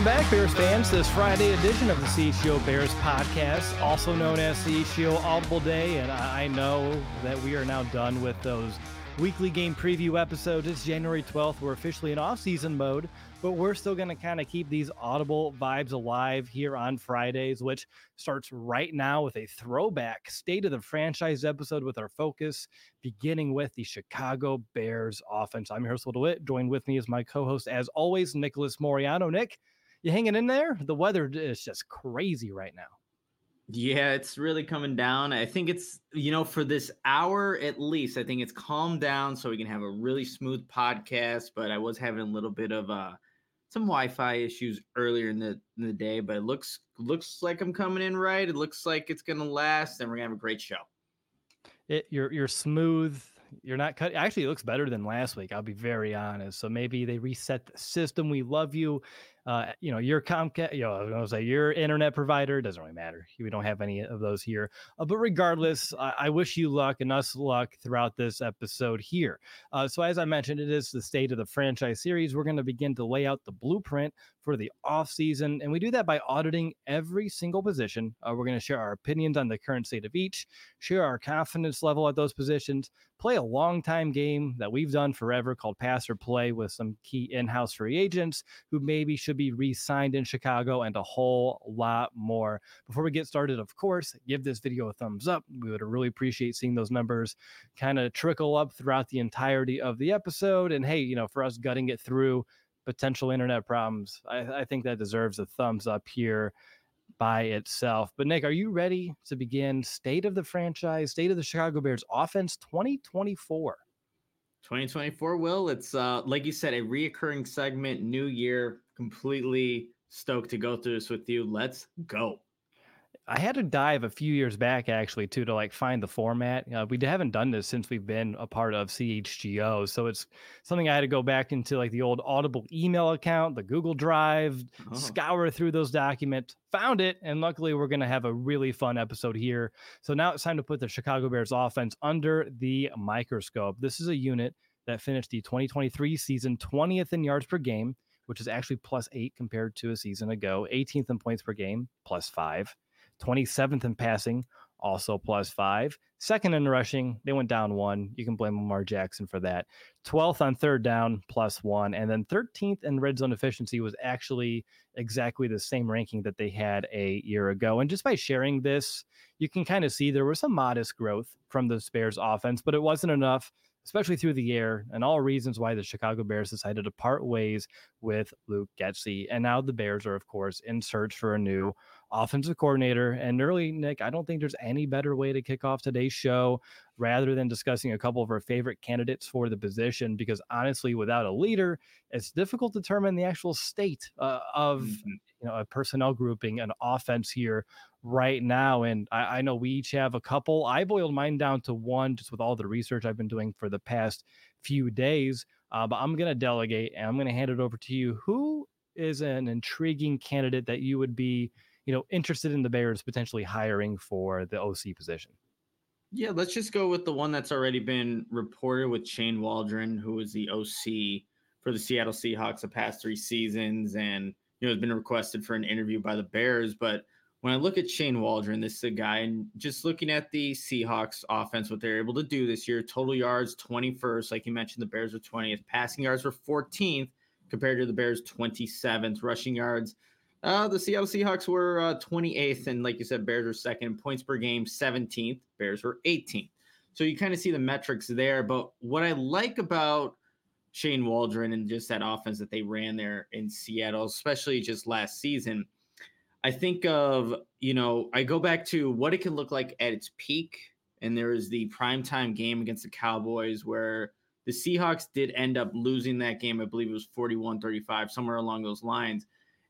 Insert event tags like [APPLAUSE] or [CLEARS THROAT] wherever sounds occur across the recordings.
Welcome back, Bears fans, this Friday edition of the CHGO Bears podcast, also known as CHGO Audible Day. And I know that we are now done with those weekly game preview episodes. It's January 12th. We're officially in off-season mode, but we're still going to kind of keep these audible vibes alive here on Fridays, which starts right now with a throwback state of the franchise episode with our focus beginning with the Chicago Bears offense. I'm Will DeWitt. Joined with me is my co-host, as always, Nicholas Moreano. Nick, you hanging in there? The weather is just crazy right now. Yeah, it's really coming down. I think it's, you know, for this hour at least, I think it's calmed down so we can have a really smooth podcast. But I was having a little bit of uh some Wi-Fi issues earlier in the in the day, but it looks looks like I'm coming in right. It looks like it's gonna last, and we're gonna have a great show. It you're you're smooth. You're not cut. Actually, it looks better than last week. I'll be very honest. So maybe they reset the system. We love you uh, you know, your Comcast, you know, I was going to say your internet provider doesn't really matter. We don't have any of those here. Uh, but regardless, I, I, wish you luck and us luck throughout this episode here. Uh, so, as I mentioned, it is the state of the franchise series. We're going to begin to lay out the blueprint for the offseason. And we do that by auditing every single position. Uh, we're going to share our opinions on the current state of each, share our confidence level at those positions, play a long time game that we've done forever called pass or play with some key in house free agents who maybe should be re signed in Chicago and a whole lot more. Before we get started, of course, give this video a thumbs up. We would really appreciate seeing those numbers kind of trickle up throughout the entirety of the episode. And hey, you know, for us gutting it through potential internet problems, I, I think that deserves a thumbs up here by itself. But Nick, are you ready to begin state of the franchise, state of the Chicago Bears offense 2024? 2024 will it's uh like you said a reoccurring segment new year completely stoked to go through this with you let's go I had to dive a few years back actually too to like find the format. Uh, we haven't done this since we've been a part of CHGO, so it's something I had to go back into like the old Audible email account, the Google Drive, oh. scour through those documents, found it, and luckily we're going to have a really fun episode here. So now it's time to put the Chicago Bears offense under the microscope. This is a unit that finished the 2023 season 20th in yards per game, which is actually plus eight compared to a season ago, 18th in points per game, plus five 27th in passing, also plus five. Second in rushing, they went down one. You can blame Lamar Jackson for that. 12th on third down, plus one. And then 13th in red zone efficiency was actually exactly the same ranking that they had a year ago. And just by sharing this, you can kind of see there was some modest growth from the Bears offense, but it wasn't enough especially through the air, and all reasons why the Chicago Bears decided to part ways with Luke Getsy. And now the Bears are, of course, in search for a new offensive coordinator. And early, Nick, I don't think there's any better way to kick off today's show rather than discussing a couple of our favorite candidates for the position. Because honestly, without a leader, it's difficult to determine the actual state uh, of mm-hmm. you know a personnel grouping, an offense here right now. And I, I know we each have a couple. I boiled mine down to one just with all the research I've been doing for the past few days. Uh, but I'm going to delegate and I'm going to hand it over to you. Who is an intriguing candidate that you would be, you know, interested in the Bears potentially hiring for the OC position? Yeah, let's just go with the one that's already been reported with Shane Waldron, who is the OC for the Seattle Seahawks the past three seasons, and you know has been requested for an interview by the Bears. But when I look at Shane Waldron, this is a guy, and just looking at the Seahawks offense, what they're able to do this year, total yards 21st, like you mentioned, the Bears were 20th, passing yards were 14th compared to the Bears 27th, rushing yards. Uh, the Seattle Seahawks were uh, 28th, and like you said, Bears were second. Points per game 17th, Bears were 18th. So you kind of see the metrics there. But what I like about Shane Waldron and just that offense that they ran there in Seattle, especially just last season I think of, you know, I go back to what it can look like at its peak. And there is the primetime game against the Cowboys where the Seahawks did end up losing that game. I believe it was 41 35, somewhere along those lines.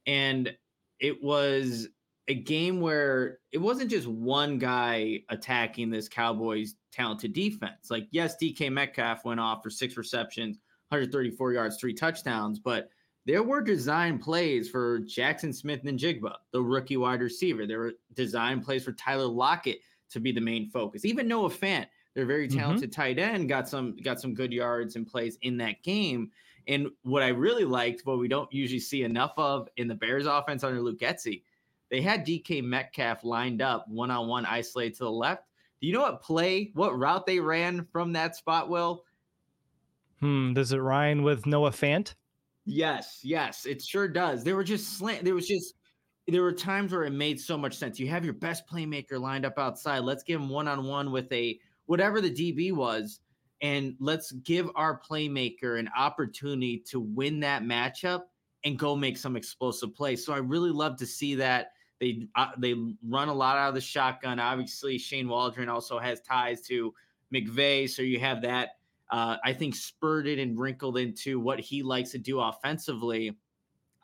And it was a game where it wasn't just one guy attacking this Cowboys talented defense. Like, yes, DK Metcalf went off for six receptions, 134 yards, three touchdowns, but there were design plays for Jaxon Smith-Njigba, the rookie wide receiver. There were design plays for Tyler Lockett to be the main focus. Even Noah Fant, their very mm-hmm. talented mm-hmm. tight end, got some got some good yards and plays in that game. And what I really liked, what we don't usually see enough of in the Bears offense under Luke Getsy, they had DK Metcalf lined up one on one, isolated to the left. Do you know what play, what route they ran from that spot, Will? Hmm. Does it rhyme with Noah Fant? Yes, yes, it sure does. There were just slant. There was just there were times where it made so much sense. You have your best playmaker lined up outside. Let's give him one on one with a whatever the DB was, and let's give our playmaker an opportunity to win that matchup and go make some explosive plays. So I really love to see that. They uh, they run a lot out of the shotgun. Obviously, Shane Waldron also has ties to McVay, so you have that uh, I think spurted and wrinkled into what he likes to do offensively.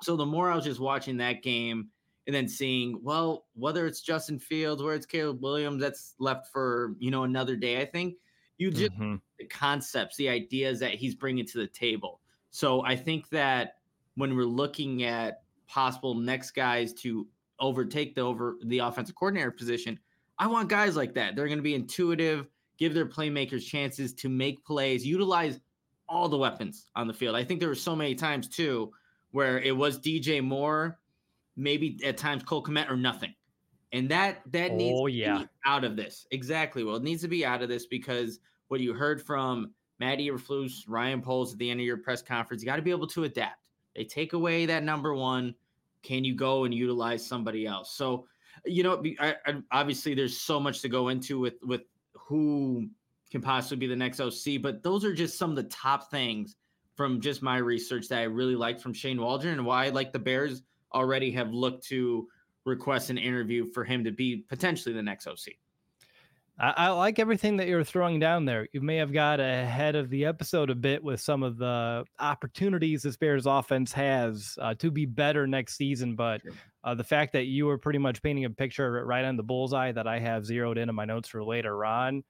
So the more I was just watching that game and then seeing, well, whether it's Justin Fields, where it's Caleb Williams, that's left for you know another day. I think you just mm-hmm. the concepts, the ideas that he's bringing to the table. So I think that when we're looking at possible next guys to overtake the over the offensive coordinator position, I want guys like that. They're going to be intuitive give their playmakers chances to make plays, utilize all the weapons on the field. I think there were so many times too where it was DJ Moore, maybe at times Cole Kmet or nothing. And that that oh, needs yeah. out of this. Exactly. Well, it needs to be out of this because what you heard from Matt Eberflus, Ryan Poles at the end of your press conference, you got to be able to adapt. They take away that number one. Can you go and utilize somebody else? So, you know, I, I, obviously there's so much to go into with with who can possibly be the next OC. But those are just some of the top things from just my research that I really liked from Shane Waldron and why like the Bears already have looked to request an interview for him to be potentially the next OC. I, I, like everything that you're throwing down there. You may have got ahead of the episode a bit with some of the opportunities this Bears offense has uh, to be better next season, but uh, the fact that you were pretty much painting a picture right on the bullseye that I have zeroed in in my notes for later on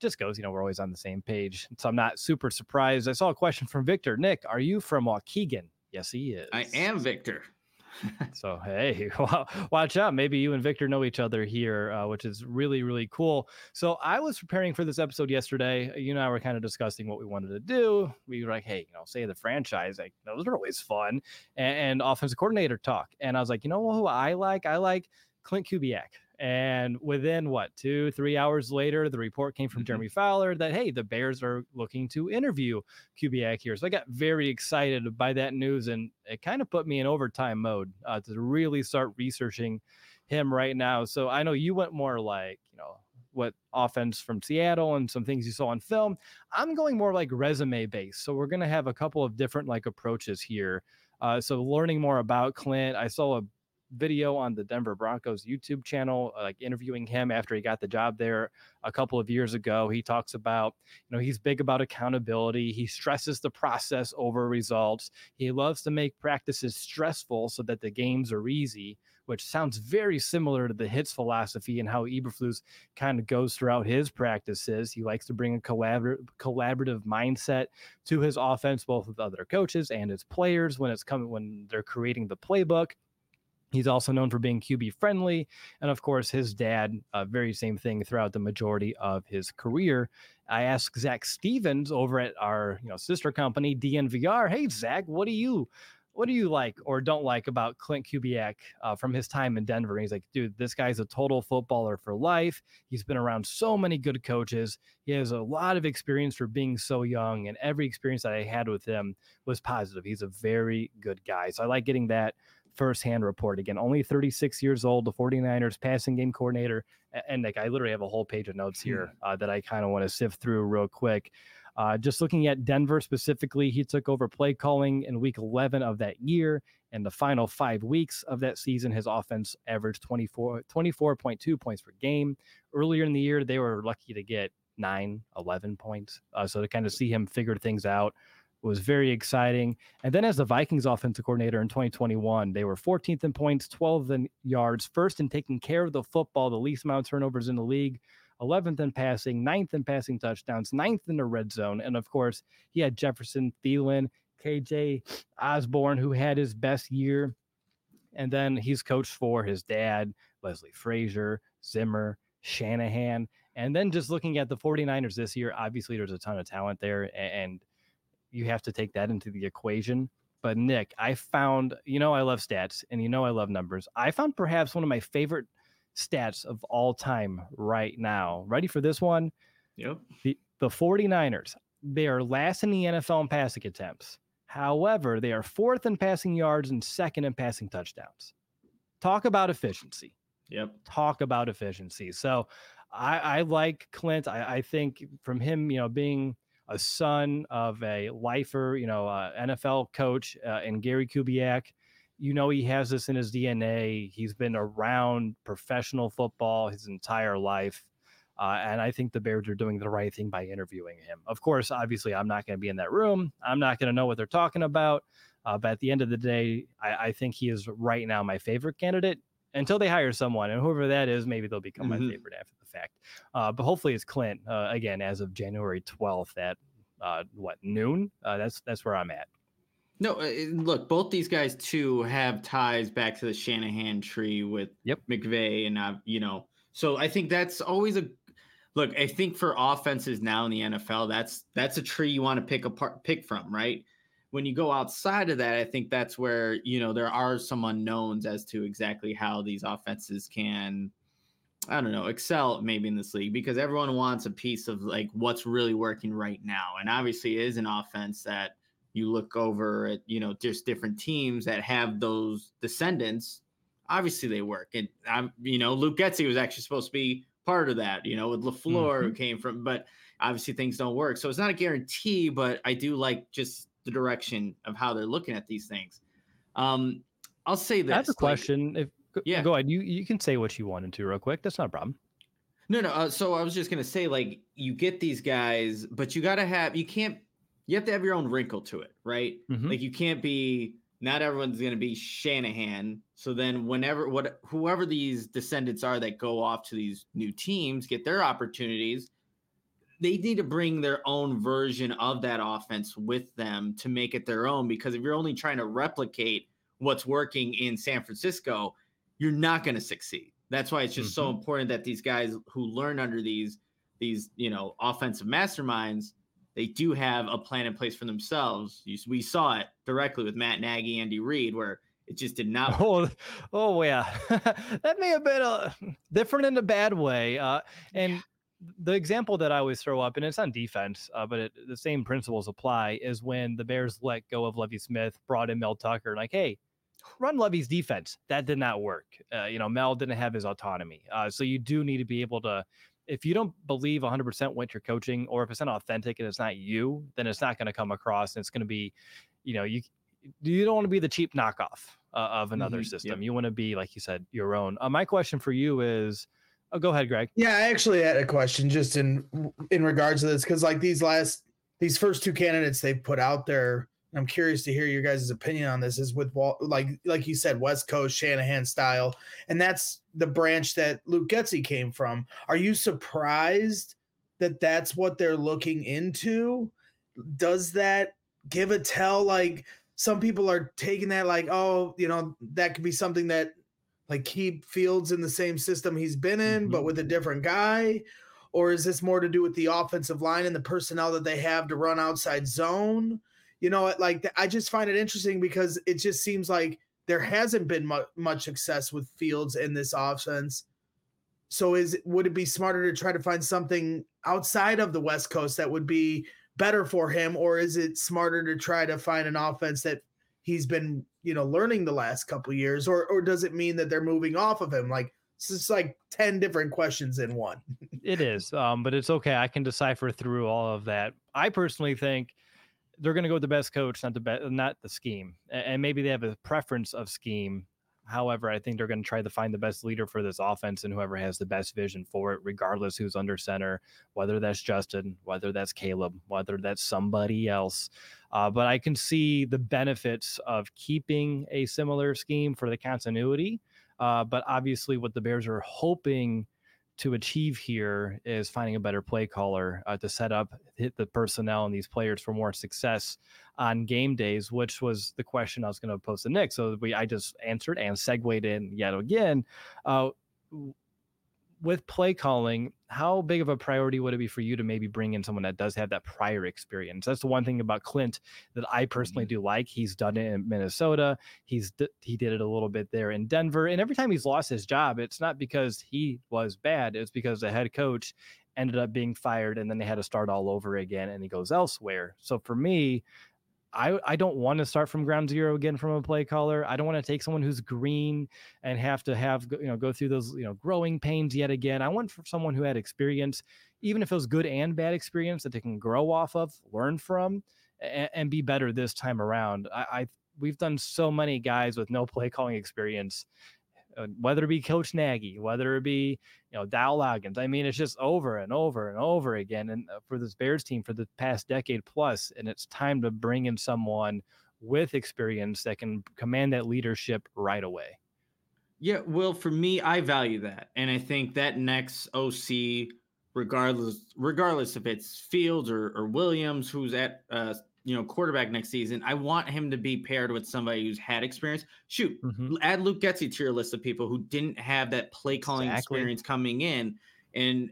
just goes, you know, we're always on the same page. So I'm not super surprised. I saw a question from Victor. Nick, are you from Waukegan? Yes, he is. I am Victor so hey, [LAUGHS] watch out. Maybe you and Victor know each other here, uh, which is really really cool. So I was preparing for this episode yesterday. You and I were kind of discussing what we wanted to do. We were like, hey, you know, say the franchise. Like those are always fun, and, and offensive coordinator talk. And I was like, you know who I like? I like Clint Kubiak. And within what, two, three hours later, the report came from mm-hmm. Jeremy Fowler that, hey, the Bears are looking to interview Kubiak here. So I got very excited by that news. And it kind of put me in overtime mode uh, to really start researching him right now. So I know you went more like, you know, what offense from Seattle and some things you saw on film. I'm going more like resume based. So we're going to have a couple of different like approaches here. Uh, so learning more about Clint, I saw a video on the Denver Broncos YouTube channel, uh, like interviewing him after he got the job there a couple of years ago. He talks about, you know, he's big about accountability. He stresses the process over results. He loves to make practices stressful so that the games are easy, which sounds very similar to the hits philosophy and how Eberflus kind of goes throughout his practices. He likes to bring a collaborative collaborative mindset to his offense, both with other coaches and his players when it's coming when they're creating the playbook. He's also known for being QB friendly. And of course, his dad, uh, very same thing throughout the majority of his career. I asked Zac Stevens over at our you know sister company, DNVR, hey, Zach, what do you what do you like or don't like about Clint Kubiak uh, from his time in Denver? And he's like, dude, this guy's a total footballer for life. He's been around so many good coaches. He has a lot of experience for being so young, and every experience that I had with him was positive. He's a very good guy. So I like getting that firsthand report. Again, only 36 years old, the 49ers passing game coordinator. And like, I literally have a whole page of notes here hmm. uh, that I kind of want to sift through real quick. Uh, just looking at Denver specifically, he took over play calling in week 11 of that year. And the final five weeks of that season, his offense averaged 24, 24.2 points per game. Earlier in the year, they were lucky to get nine, 11 points. Uh, so to kind of see him figure things out was very exciting. And then as the Vikings offensive coordinator in 2021, they were 14th in points, 12th in yards, first in taking care of the football, the least amount of turnovers in the league. 11th in passing, 9th in passing touchdowns, 9th in the red zone. And of course, he had Jefferson, Thielen, KJ Osborn, who had his best year. And then he's coached for his dad, Leslie Frazier, Zimmer, Shanahan. And then just looking at the 49ers this year, obviously there's a ton of talent there, and you have to take that into the equation. But Nick, I found, you know, I love stats and you know, I love numbers. I found perhaps one of my favorite stats of all time right now. Ready for this one? Yep. The, the 49ers, they are last in the NFL in passing attempts. However, they are fourth in passing yards and second in passing touchdowns. Talk about efficiency. Yep. Talk about efficiency. So I, I like Clint. I, I, think from him, you know, being a son of a lifer, you know, uh, NFL coach uh, and Gary Kubiak, you know, he has this in his DNA. He's been around professional football his entire life. Uh, and I think the Bears are doing the right thing by interviewing him. Of course, obviously, I'm not going to be in that room. I'm not going to know what they're talking about. Uh, but at the end of the day, I, I, think he is right now my favorite candidate until they hire someone. And whoever that is, maybe they'll become mm-hmm. my favorite after the fact. Uh, but hopefully, it's Clint uh, again as of January 12th at uh, what noon. Uh, that's that's where I'm at. No, uh, look, both these guys too have ties back to the Shanahan tree with yep. McVay, and uh, you know, so I think that's always a look. I think for offenses now in the NFL, that's that's a tree you want to pick apart, pick from, right? When you go outside of that, I think that's where you know there are some unknowns as to exactly how these offenses can I don't know, excel maybe in this league because everyone wants a piece of like what's really working right now. And obviously it is an offense that you look over at, you know, just different teams that have those descendants. Obviously they work. And I'm, you know, Luke Getsy was actually supposed to be part of that, you know, with LaFleur mm-hmm. who came from, but obviously things don't work. So it's not a guarantee, but I do like just the direction of how they're looking at these things. Um, I'll say this. That's a question. Like, if yeah, go ahead. You you can say what you wanted to real quick. That's not a problem. No, no. Uh, so I was just gonna say, like, you get these guys, but you gotta have. You can't. You have to have your own wrinkle to it, right? Mm-hmm. Like, you can't be. Not everyone's gonna be Shanahan. So then, whenever what whoever these descendants are that go off to these new teams get their opportunities, they need to bring their own version of that offense with them to make it their own. Because if you're only trying to replicate what's working in San Francisco, you're not going to succeed. That's why it's just mm-hmm. so important that these guys who learn under these these you know offensive masterminds they do have a plan in place for themselves. We saw it directly with Matt Nagy, Andy Reid, where it just did not. [LAUGHS] Oh, oh yeah, [LAUGHS] that may have been a different in a bad way. Uh, and yeah. The example that I always throw up, and it's on defense, uh, but it, the same principles apply, is when the Bears let go of Lovie Smith, brought in Mel Tucker, and like, hey, run Lovie's defense. That did not work. Uh, you know, Mel didn't have his autonomy. Uh, so you do need to be able to, if you don't believe 100% what you're coaching, or if it's not authentic and it's not you, then it's not going to come across. And it's going to be, you know, you you don't want to be the cheap knockoff uh, of another mm-hmm. system. Yep. You want to be, like you said, your own. Uh, my question for you is, oh, go ahead, Greg. Yeah, I actually had a question just in in regards to this because like these last these first two candidates they put out there I'm curious to hear your guys' opinion on this. Is with like like you said, West Coast Shanahan style, and that's the branch that Luke Getsy came from. Are you surprised that that's what they're looking into? Does that give a tell? Like some people are taking that like, oh, you know, that could be something that like keep Fields in the same system he's been in, mm-hmm. but with a different guy. Or is this more to do with the offensive line and the personnel that they have to run outside zone? you know, like I just find it interesting because it just seems like there hasn't been mu- much success with Fields in this offense. So is would it be smarter to try to find something outside of the West Coast that would be better for him, or is it smarter to try to find an offense that he's been you know learning the last couple years, or or does it mean that they're moving off of him? Like It's just like 10 different questions in one. [LAUGHS] it is. Um, but it's okay. I can decipher through all of that. I personally think they're going to go with the best coach, not the best, not the scheme. And maybe they have a preference of scheme. However, I think they're going to try to find the best leader for this offense and whoever has the best vision for it, regardless who's under center, whether that's Justin, whether that's Caleb, whether that's somebody else. Uh, but I can see the benefits of keeping a similar scheme for the continuity. Uh, but obviously, what the Bears are hoping to achieve here is finding a better play caller uh, to set up hit the personnel and these players for more success on game days, which was the question I was going to pose to Nick. So we I just answered and segued in yet again. Uh, with play calling, how big of a priority would it be for you to maybe bring in someone that does have that prior experience? That's the one thing about Clint that I personally mm-hmm. do like. He's done it in Minnesota. He's he did it a little bit there in Denver, and every time he's lost his job, it's not because he was bad. It's because the head coach ended up being fired, and then they had to start all over again, and he goes elsewhere. So for me, I, I don't want to start from ground zero again from a play caller. I don't want to take someone who's green and have to have you know go through those you know growing pains yet again. I want someone who had experience, even if it was good and bad experience that they can grow off of, learn from, and, and be better this time around. I, I we've done so many guys with no [LAUGHS] play calling experience whether it be Coach Nagy, whether it be you know Dow Loggains. I mean, it's just over and over and over again. And uh, for this Bears team for the past decade plus, and it's time to bring in someone with experience that can command that leadership right away. Yeah, well, for me, I value that, and I think that next OC, regardless regardless if it's Fields or, or Williams, who's at uh, you know quarterback next season, I want him to be paired with somebody who's had experience. Shoot, mm-hmm. add Luke Getsy to your list of people who didn't have that play calling exactly. experience coming in. And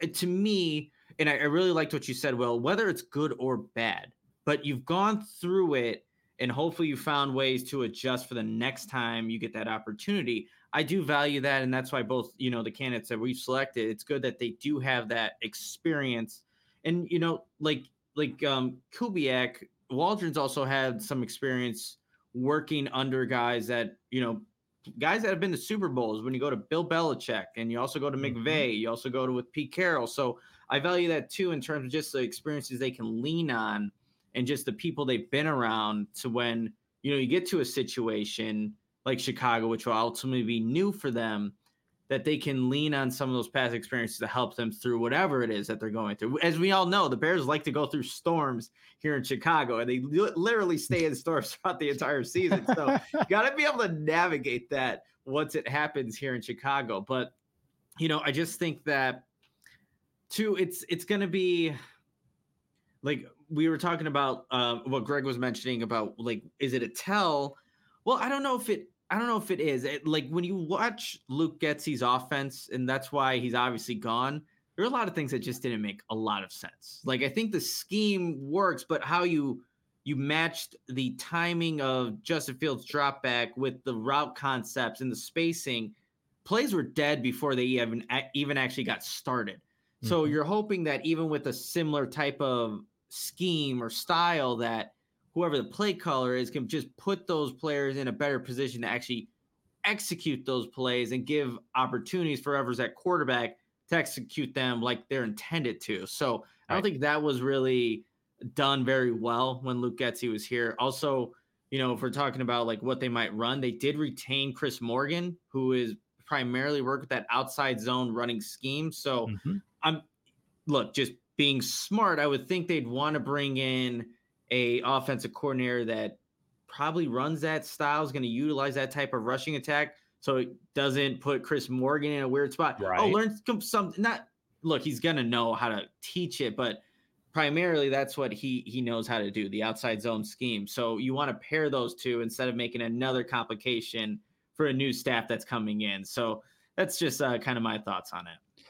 uh, to me, and I, I really liked what you said. Well, whether it's good or bad, but you've gone through it, and hopefully you found ways to adjust for the next time you get that opportunity. I do value that, and that's why both you know the candidates that we've selected. It's good that they do have that experience, and you know, like like um Kubiak, Waldron's also had some experience working under guys that, you know, guys that have been to Super Bowls when you go to Bill Belichick and you also go to mm-hmm. McVay, you also go to with Pete Carroll. So I value that too in terms of just the experiences they can lean on and just the people they've been around to when, you know, you get to a situation like Chicago, which will ultimately be new for them that they can lean on some of those past experiences to help them through whatever it is that they're going through. As we all know, the Bears like to go through storms here in Chicago, and they literally stay in storms [LAUGHS] throughout the entire season. So [LAUGHS] you got to be able to navigate that once it happens here in Chicago. But you know, I just think that too, it's it's going to be like we were talking about uh, what Greg was mentioning about like, is it a tell? Well, I don't know if it I don't know if it is. It, like when you watch Luke Getsy's offense, and that's why he's obviously gone. There are a lot of things that just didn't make a lot of sense. Like I think the scheme works, but how you you matched the timing of Justin Fields drop back with the route concepts and the spacing, plays were dead before they even even actually got started. Mm-hmm. So you're hoping that even with a similar type of scheme or style that whoever the play caller is can just put those players in a better position to actually execute those plays and give opportunities for whoever's at quarterback to execute them like they're intended to. So I don't think that was really done very well when Luke Getsy was here. Also, you know, if we're talking about like what they might run, they did retain Chris Morgan, who is primarily work with that outside zone running scheme. So mm-hmm. I'm look, just being smart, I would think they'd want to bring in a offensive coordinator that probably runs that style is going to utilize that type of rushing attack so it doesn't put Chris Morgan in a weird spot. Oh, right. Oh, learn some not look, he's going to know how to teach it, but primarily that's what he he knows how to do, the outside zone scheme. So you want to pair those two instead of making another complication for a new staff that's coming in. So that's just uh, kind of my thoughts on it.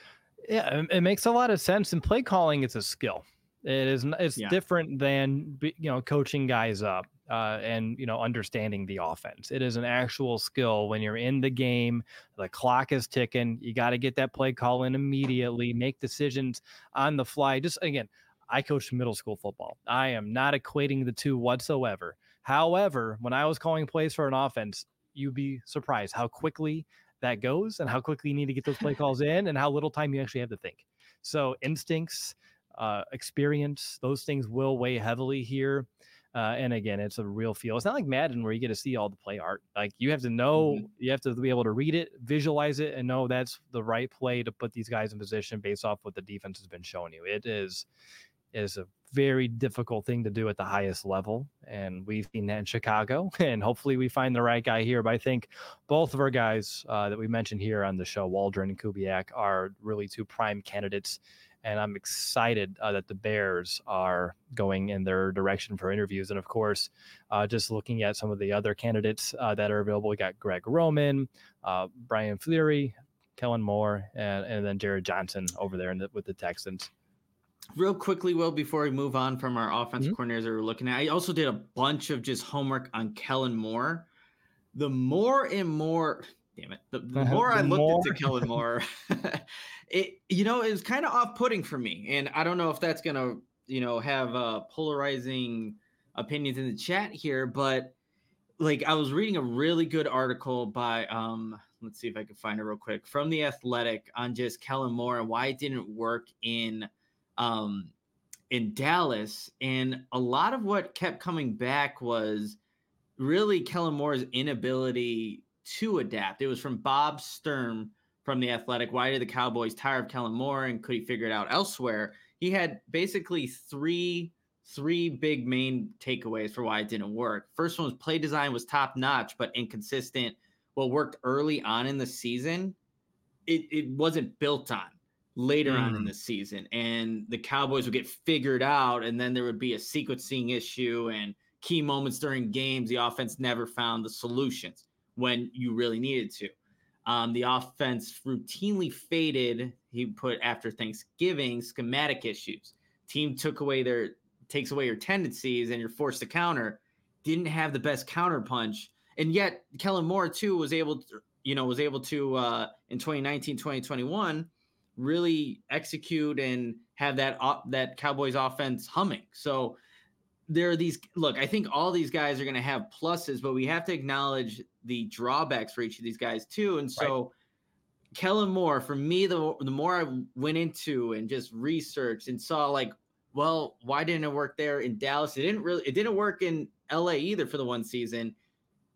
Yeah, it makes a lot of sense. And play calling is a skill. It is it's yeah. different than you know coaching guys up uh, and you know understanding the offense. It is an actual skill when you're in the game. The clock is ticking. You got to get that play call in immediately. Make decisions on the fly. Just again, I coached middle school football. I am not equating the two whatsoever. However, when I was calling plays for an offense, you'd be surprised how quickly that goes and how quickly you need to get those play [LAUGHS] calls in and how little time you actually have to think. So instincts, uh, experience, those things will weigh heavily here. Uh, and again, it's a real feel. It's not like Madden where you get to see all the play art. Like you have to know, mm-hmm. you have to be able to read it, visualize it, and know that's the right play to put these guys in position based off what the defense has been showing you. It is is a very difficult thing to do at the highest level, and we've seen that in Chicago. [LAUGHS] And hopefully, we find the right guy here. But I think both of our guys uh, that we mentioned here on the show, Waldron and Kubiak, are really two prime candidates and I'm excited uh, that the Bears are going in their direction for interviews. And of course, uh, just looking at some of the other candidates uh, that are available, we got Greg Roman, uh, Brian Fleury, Kellen Moore, and, and then Jerrod Johnson over there the, with the Texans. Real quickly, Will, before we move on from our offensive mm-hmm. coordinators that we're looking at, I also did a bunch of just homework on Kellen Moore. The more and more, damn it, the, the more I looked more... into Kellen [LAUGHS] Moore, [LAUGHS] it you know it was kind of off-putting for me, and I don't know if that's gonna you know have uh, polarizing opinions in the chat here, but like I was reading a really good article by um let's see if I can find it real quick from the Athletic on just Kellen Moore and why it didn't work in um in Dallas, and a lot of what kept coming back was really Kellen Moore's inability to adapt. It was from Bob Sturm from the Athletic. Why did the Cowboys tire of Kellen Moore and could he figure it out elsewhere? He had basically three three big main takeaways for why it didn't work. First one was play design was top notch but inconsistent. What worked early on in the season, it, it wasn't built on later mm. on in mm. the season. And the Cowboys would get figured out, and then there would be a sequencing issue and key moments during games. The offense never found the solutions when you really needed to. Um, the offense routinely faded. He put after Thanksgiving schematic issues. Team took away their takes away your tendencies and you're forced to counter. Didn't have the best counter punch, and yet Kellen Moore too was able to, you know, was able to uh, in 2019, 2021 really execute and have that uh, that Cowboys offense humming. So there are these look, I think all these guys are going to have pluses, but we have to acknowledge the drawbacks for each of these guys too. And so right. Kellen Moore, for me, the the more I went into and just researched and saw like, well, why didn't it work there in Dallas? It didn't really it didn't work in LA either for the one season.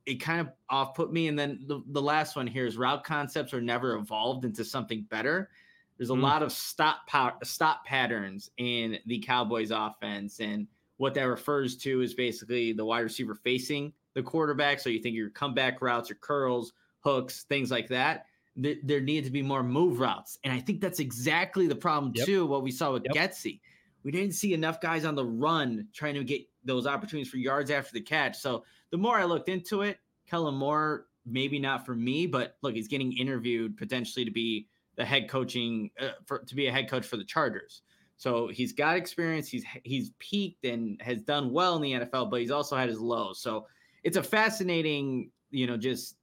It kind of off put me. And then the, the last one here is route concepts are never evolved into something better. There's a mm. lot of stop power, stop patterns in the Cowboys offense and what that refers to is basically the wide receiver facing the quarterback. So you think your comeback routes, your curls, hooks, things like that. Th- there needed to be more move routes. And I think that's exactly the problem, yep. too, what we saw with yep. Getsy. We didn't see enough guys on the run trying to get those opportunities for yards after the catch. So the more I looked into it, Kellen Moore, maybe not for me, but look, he's getting interviewed potentially to be the head coaching uh, for to be a head coach for the Chargers. So he's got experience. He's he's peaked and has done well in the NFL, but he's also had his lows. So it's a fascinating, you know, just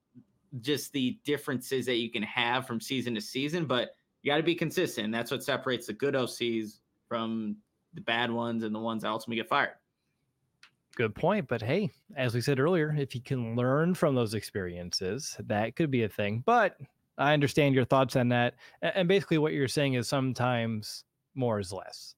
just the differences that you can have from season to season. But you got to be consistent. That's what separates the good OCs from the bad ones and the ones that ultimately get fired. Good point. But hey, as we said earlier, if you can learn from those experiences, that could be a thing. But I understand your thoughts on that. And basically, what you're saying is sometimes more is less.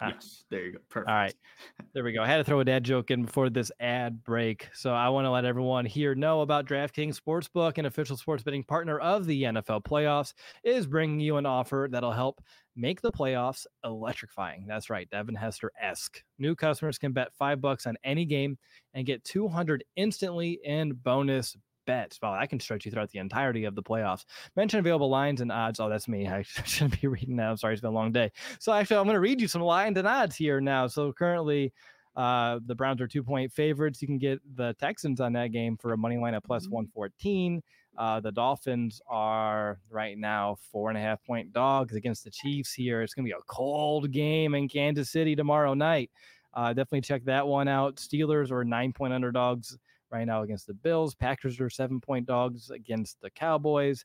Huh. Yes, there you go. Perfect. All right, [LAUGHS] there we go. I had to throw a dad joke in before this ad break, so I want to let everyone here know about DraftKings Sportsbook, an official sports betting partner of the NFL playoffs, is bringing you an offer that'll help make the playoffs electrifying. That's right, Devin Hester esque. New customers can bet five bucks on any game and get 200 instantly in bonus bets. Wow, I can stretch you throughout the entirety of the playoffs. Mention available lines and odds. Oh, that's me. [LAUGHS] I shouldn't be reading that. I'm sorry, it's been a long day. So actually, I'm going to read you some lines and odds here now. So currently, uh, the Browns are two point favorites. You can get the Texans on that game for a money line at mm-hmm. 114. Uh, the Dolphins are right now four and a half point dogs against the Chiefs here. It's going to be a cold game in Kansas City tomorrow night. Uh, definitely check that one out. Steelers are nine point underdogs right now against the Bills. Packers are seven point dogs against the Cowboys.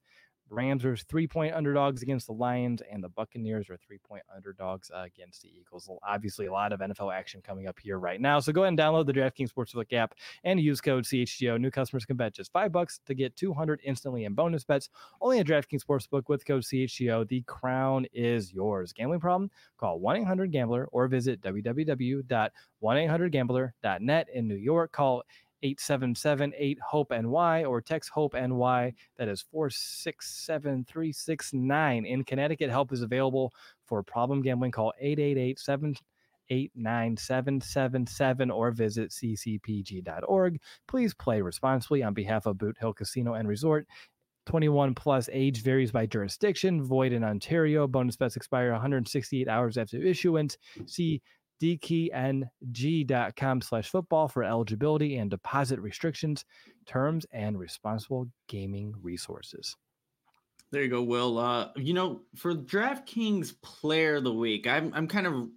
Rams are three point underdogs against the Lions, and the Buccaneers are three point underdogs uh, against the Eagles. Obviously, a lot of NFL action coming up here right now. So go ahead and download the DraftKings Sportsbook app and use code CHGO. New customers can bet just five bucks to get 200 instantly in bonus bets. Only at DraftKings Sportsbook with code CHGO. The crown is yours. Gambling problem? Call 1 800 Gambler or visit www.1800Gambler.net in New York. Call 8778 Hope NY or text Hope NY. That is 467369. In Connecticut, help is available for problem gambling. Call 888 789 or visit ccpg.org. Please play responsibly on behalf of Boot Hill Casino and Resort. 21 plus age varies by jurisdiction. Void in Ontario. Bonus bets expire 168 hours after issuance. See dkng.com slash football for eligibility and deposit restrictions, terms, and responsible gaming resources. There you go, Will. Uh, you know, for DraftKings Player of the Week, I'm I'm kind of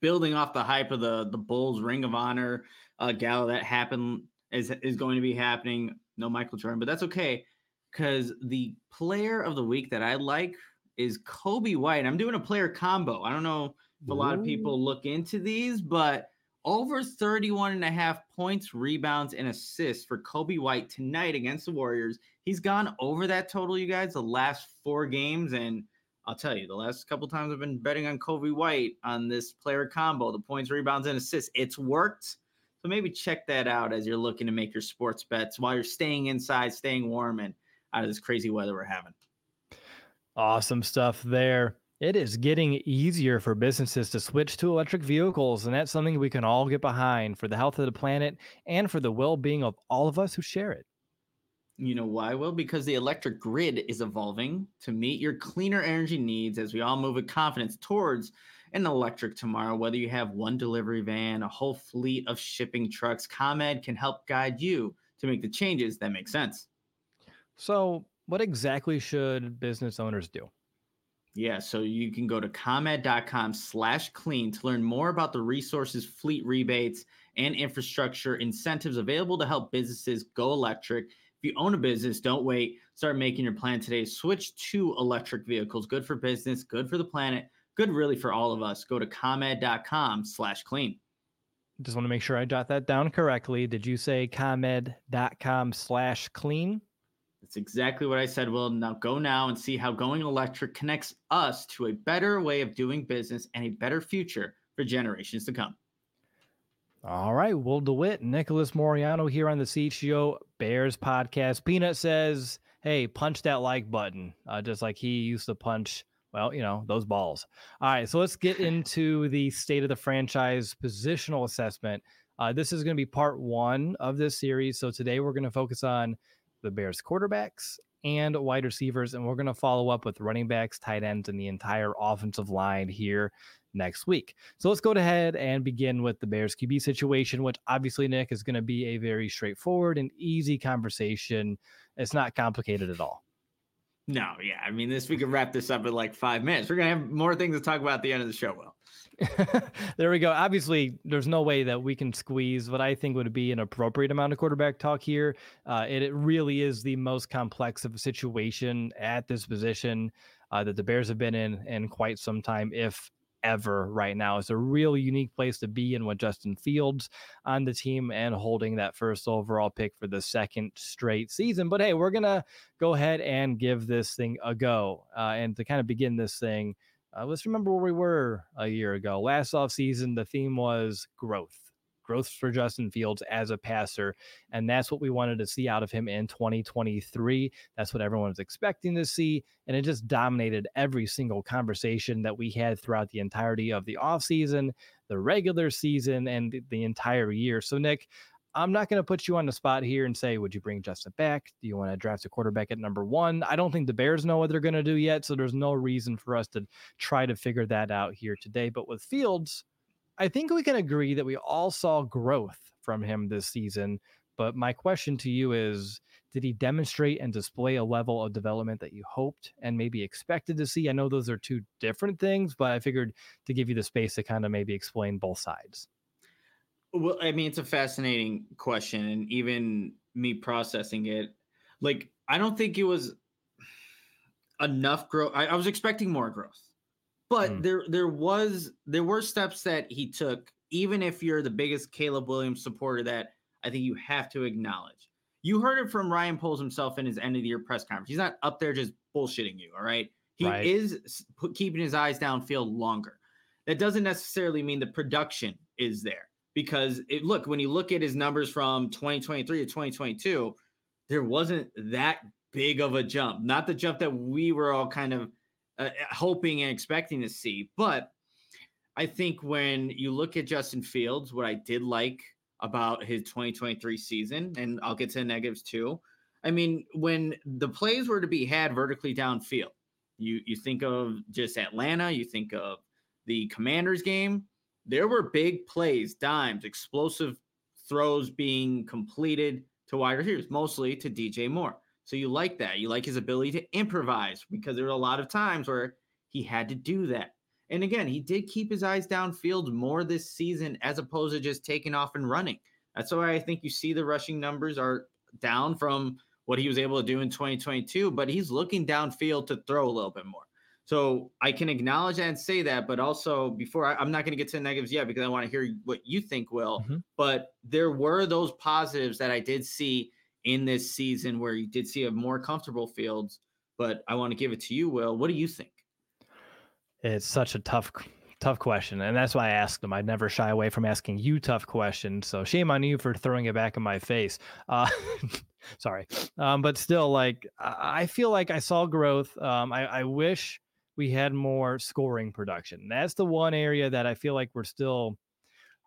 building off the hype of the the Bulls Ring of Honor uh, gala that happened is is going to be happening. No Michael Jordan, but that's okay because the Player of the Week that I like is Coby White. I'm doing a player combo. I don't know a lot of people look into these, but over 31 and a half points, rebounds, and assists for Coby White tonight against the Warriors. He's gone over that total, you guys, the last four games. And I'll tell you, the last couple times I've been betting on Coby White on this player combo, the points, rebounds, and assists, it's worked. So maybe check that out as you're looking to make your sports bets while you're staying inside, staying warm, and out of this crazy weather we're having. Awesome stuff there. It is getting easier for businesses to switch to electric vehicles, and that's something we can all get behind for the health of the planet and for the well being of all of us who share it. You know why, Will? Because the electric grid is evolving to meet your cleaner energy needs as we all move with confidence towards an electric tomorrow. Whether you have one delivery van, a whole fleet of shipping trucks, ComEd can help guide you to make the changes that make sense. So, what exactly should business owners do? Yeah, so you can go to comed.com slash clean to learn more about the resources, fleet rebates, and infrastructure incentives available to help businesses go electric. If you own a business, don't wait. Start making your plan today. Switch to electric vehicles. Good for business, good for the planet, good really for all of us. Go to comed.com slash clean. Just want to make sure I jot that down correctly. Did you say comed.com slash clean? That's exactly what I said. Well, now go now and see how going electric connects us to a better way of doing business and a better future for generations to come. All right, Will DeWitt, Nicholas Moreano here on the CHGO Bears podcast. Peanut says, "Hey, punch that like button, uh, just like he used to punch." Well, you know those balls. All right, so let's get [LAUGHS] into the state of the franchise positional assessment. Uh, this is going to be part one of this series. So today we're going to focus on the Bears quarterbacks and wide receivers, and we're going to follow up with running backs, tight ends, and the entire offensive line here next week. So let's go ahead and begin with the Bears QB situation, which obviously, Nick, is going to be a very straightforward and easy conversation. It's not complicated at all. No, yeah. I mean, this we could wrap this up in like five minutes. We're gonna have more things to talk about at the end of the show, Will. [LAUGHS] there we go. Obviously, there's no way that we can squeeze what I think would be an appropriate amount of quarterback talk here. Uh, it, it, really is the most complex of a situation at this position uh, that the Bears have been in in quite some time, if ever. Right now, it's a real unique place to be in with Justin Fields on the team and holding that first overall pick for the second straight season. But hey, we're gonna go ahead and give this thing a go, uh, and to kind of begin this thing. Uh, let's remember where we were a year ago. Last offseason, the theme was growth, growth for Justin Fields as a passer. And that's what we wanted to see out of him in 2023. That's what everyone was expecting to see. And it just dominated every single conversation that we had throughout the entirety of the offseason, the regular season, and the entire year. So, Nick, I'm not going to put you on the spot here and say, would you bring Justin back? Do you want to draft a quarterback at number one? I don't think the Bears know what they're going to do yet. So there's no reason for us to try to figure that out here today. But with Fields, I think we can agree that we all saw growth from him this season. But my question to you is did he demonstrate and display a level of development that you hoped and maybe expected to see? I know those are two different things, but I figured to give you the space to kind of maybe explain both sides. Well, I mean, it's a fascinating question, and even me processing it, like I don't think it was. enough growth. I, I was expecting more growth, but mm. there there was there were steps that he took. Even if you're the biggest Caleb Williams supporter, that I think you have to acknowledge. You heard it from Ryan Poles himself in his end of the year press conference. He's not up there just bullshitting you. All right, he right. is keeping his eyes downfield longer. That doesn't necessarily mean the production is there because it, look when you look at his numbers from 2023 to 2022 there wasn't that big of a jump not the jump that we were all kind of uh, hoping and expecting to see but i think when you look at justin fields what i did like about his 2023 season and i'll get to the negatives too i mean when the plays were to be had vertically downfield you you think of just atlanta you think of the commanders game there were big plays, dimes, explosive throws being completed to wide receivers, mostly to DJ Moore. So you like that. You like his ability to improvise because there were a lot of times where he had to do that. And again, he did keep his eyes downfield more this season as opposed to just taking off and running. That's why I think you see the rushing numbers are down from what he was able to do in 2022, but he's looking downfield to throw a little bit more. So I can acknowledge and say that, but also before I, am not going to get to the negatives yet because I want to hear what you think, Will. Mm-hmm. But there were those positives that I did see in this season where you did see a more comfortable fields. But I want to give it to you, Will. What do you think? It's such a tough, tough question, and that's why I asked them. I'd never shy away from asking you tough questions. So shame on you for throwing it back in my face. Uh, [LAUGHS] sorry, um, but still, like I feel like I saw growth. Um, I, I wish we had more scoring production. That's the one area that I feel like we're still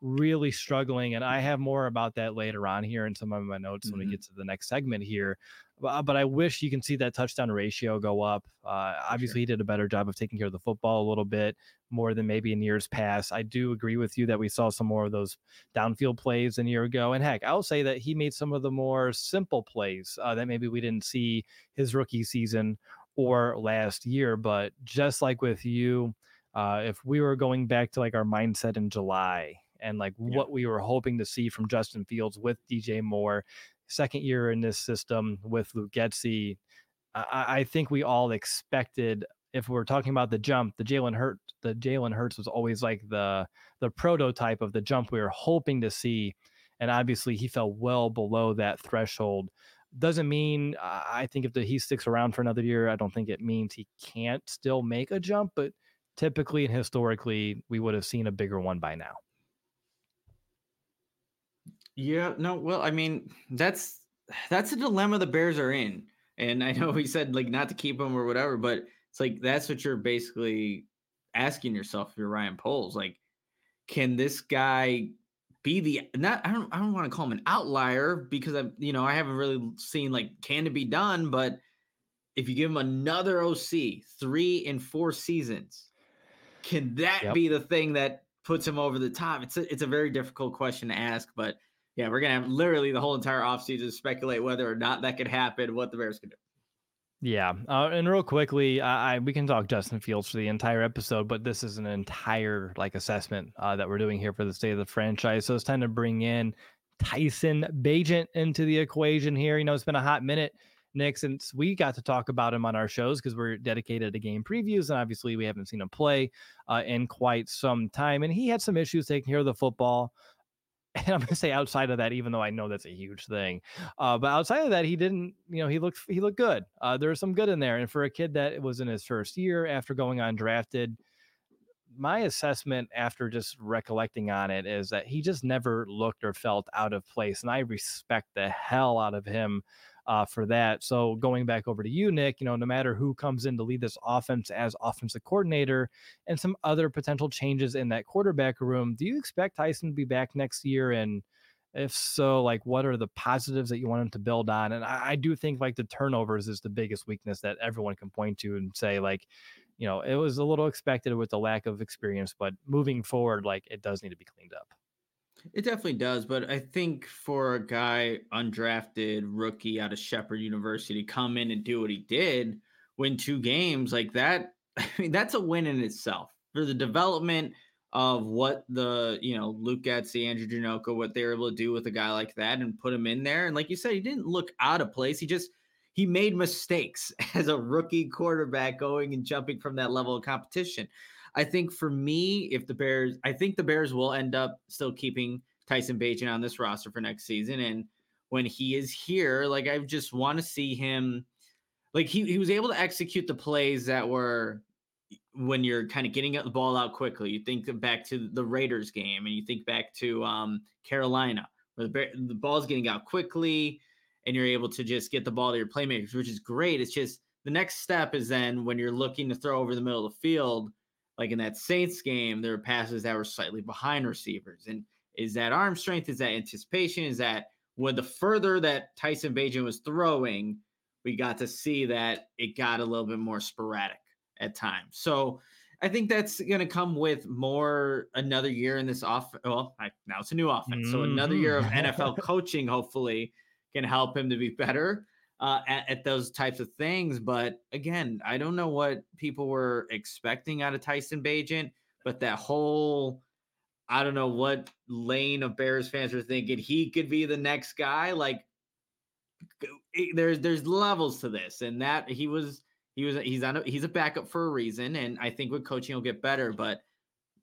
really struggling. And I have more about that later on here in some of my notes mm-hmm. when we get to the next segment here. But, but I wish you can see that touchdown ratio go up. Uh, obviously, sure. he did a better job of taking care of the football a little bit more than maybe in years past. I do agree with you that we saw some more of those downfield plays a year ago. And heck, I'll say that he made some of the more simple plays uh, that maybe we didn't see his rookie season or last year. But just like with you, uh, if we were going back to like our mindset in July and like yeah. what we were hoping to see from Justin Fields with DJ Moore, second year in this system with Luke Getsy, I, I think we all expected if we're talking about the jump, the Jalen Hurt, the Jalen Hurts was always like the the prototype of the jump we were hoping to see, and obviously he fell well below that threshold doesn't mean uh, I think if the, he sticks around for another year, I don't think it means he can't still make a jump. But typically and historically, we would have seen a bigger one by now. Yeah, no, well, I mean, that's that's a dilemma the Bears are in. And I know he said like not to keep him or whatever, but it's like that's what you're basically asking yourself if you're Ryan Poles. Like, can this guy be the not I don't I don't want to call him an outlier because I'm you know I haven't really seen like can it be done, but if you give him another OC three in four seasons, can that yep. be the thing that puts him over the top? It's a, it's a very difficult question to ask, but yeah, we're gonna have literally the whole entire offseason speculate whether or not that could happen, what the Bears could do. Yeah, uh, and real quickly, I, I, we can talk Justin Fields for the entire episode, but this is an entire like assessment uh, that we're doing here for the state of the franchise. So it's time to bring in Tyson Bagent into the equation here. You know, it's been a hot minute, Nick, since we got to talk about him on our shows because we're dedicated to game previews, and obviously we haven't seen him play uh, in quite some time. And he had some issues taking care of the football. [LAUGHS] and I'm gonna say outside of that, even though I know that's a huge thing, uh, but outside of that, he didn't. You know, he looked he looked good. Uh, there was some good in there, and for a kid that was in his first year after going undrafted, my assessment after just recollecting on it is that he just never looked or felt out of place, and I respect the hell out of him uh, for that. So going back over to you, Nick, you know, no matter who comes in to lead this offense as offensive coordinator and some other potential changes in that quarterback room, do you expect Tyson to be back next year? And if so, like what are the positives that you want him to build on? And I, I do think like the turnovers is the biggest weakness that everyone can point to and say, like, you know, it was a little expected with the lack of experience, but moving forward, like it does need to be cleaned up. It definitely does, but I think for a guy undrafted rookie out of Shepherd University come in and do what he did, win two games like that, [LAUGHS] I mean that's a win in itself for the development of what the you know Luke Getsy, Andrew Janocko, what they were able to do with a guy like that and put him in there. And like you said, he didn't look out of place. He just he made mistakes [LAUGHS] as a rookie quarterback going and jumping from that level of competition. I think for me, if the Bears, I think the Bears will end up still keeping Tyson Bagent on this roster for next season. And when he is here, like I just want to see him, like he, he was able to execute the plays that were when you're kind of getting the ball out quickly. You think back to the Raiders game and you think back to um, Carolina where the, the ball's getting out quickly and you're able to just get the ball to your playmakers, which is great. It's just the next step is then when you're looking to throw over the middle of the field, like in that Saints game, there were passes that were slightly behind receivers. And is that arm strength? Is that anticipation? Is that when the further that Tyson Bagent was throwing, we got to see that it got a little bit more sporadic at times. So I think that's going to come with more another year in this off. Well, I, now it's a new offense, so another year of [LAUGHS] NFL mm-hmm. coaching hopefully can help him to be better uh, at, at, those types of things. But again, I don't know what people were expecting out of Tyson Bagent, but that whole I don't know what lane of Bears fans are thinking he could be the next guy. Like there's there's levels to this, and that he was he was he's on a, he's a backup for a reason, and I think with coaching he'll get better. But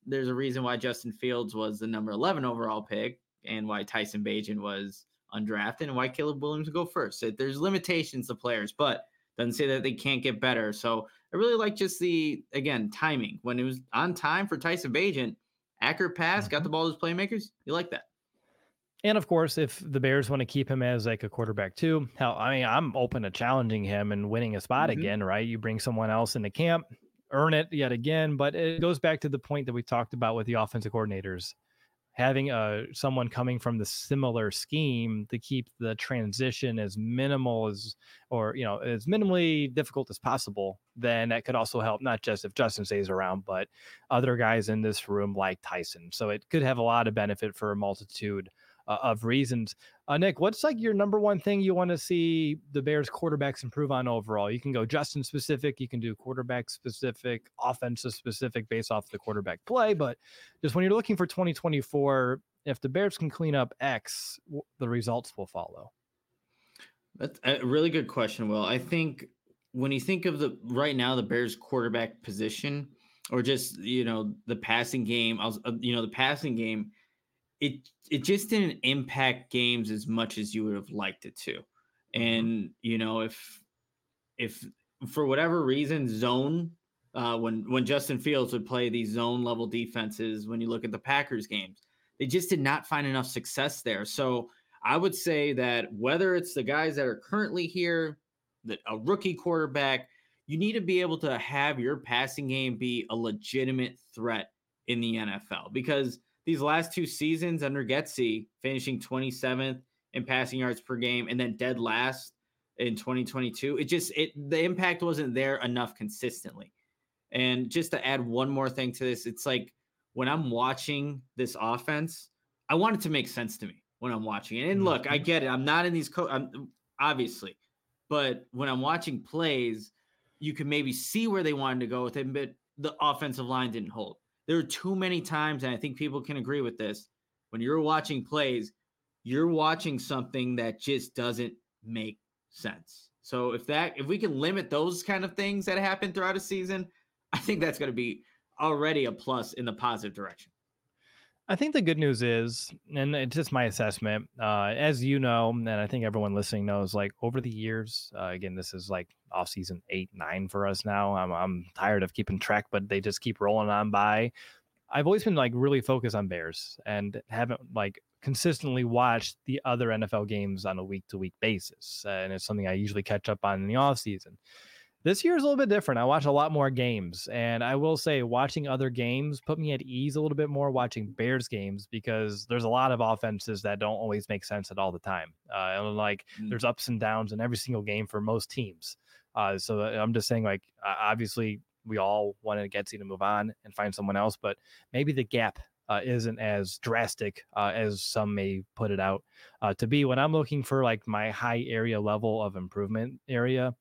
there's a reason why Justin Fields was the number 11 overall pick, and why Tyson Bagent was undrafted, and why Caleb Williams will go first. There's limitations to players, but doesn't say that they can't get better. So I really like just the again timing when it was on time for Tyson Bagent, accurate pass, mm-hmm. got the ball to his playmakers. You like that. And of course, if the Bears want to keep him as like a quarterback too, hell, I mean, I'm open to challenging him and winning a spot mm-hmm. again, right? You bring someone else into camp, earn it yet again. But it goes back to the point that we talked about with the offensive coordinators having uh, someone coming from the similar scheme to keep the transition as minimal as or you know as minimally difficult as possible then that could also help not just if justin stays around but other guys in this room like tyson. So it could have a lot of benefit for a multitude uh, of reasons. Uh, Nick, what's like your number one thing you want to see the Bears quarterbacks improve on overall? You can go Justin specific, you can do quarterback specific, offensive specific based off the quarterback play, but just when you're looking for 2024, if the Bears can clean up X, the results will follow. That's a really good question, Will. I think when you think of the right now the Bears quarterback position or just you know the passing game, I was uh, you know the passing game it it just didn't impact games as much as you would have liked it to. Mm-hmm. And you know, if if for whatever reason zone uh, when when Justin Fields would play these zone level defenses, when you look at the Packers games, they just did not find enough success there. So I would say that whether it's the guys that are currently here, that a rookie quarterback, you need to be able to have your passing game be a legitimate threat in the NFL because these last two seasons under Getsy, finishing 27th in passing yards per game and then dead last in 2022. It just it the impact wasn't there enough consistently. And just to add one more thing to this, it's like when I'm watching this offense, I want it to make sense to me when I'm watching it. And look, I mm-hmm. get it. I'm not in these co- I'm obviously, but when I'm watching plays, you can maybe see where they wanted to go with it, but the offensive line didn't hold. There are too many times, and I think people can agree with this. When you're watching plays, you're watching something that just doesn't make sense. So if that if we can limit those kind of things that happen throughout a season, I think that's going to be already a plus in the positive direction. I think the good news is, and it's just my assessment, uh, as you know, and I think everyone listening knows, like over the years, uh, again, this is like off season eight, nine for us now. I'm, I'm tired of keeping track, but they just keep rolling on by. I've always been like really focused on Bears and haven't like consistently watched the other NFL games on a week to week basis. And it's something I usually catch up on in the off season. This year is a little bit different. I watch a lot more games, and I will say watching other games put me at ease a little bit more watching Bears games because there's a lot of offenses that don't always make sense at all the time. Uh, and like mm. there's ups and downs in every single game for most teams. Uh, so uh, I'm just saying, like obviously we all wanted Getsy to move on and find someone else, but maybe the gap uh, isn't as drastic uh, as some may put it out uh, to be. When I'm looking for like my high area level of improvement area,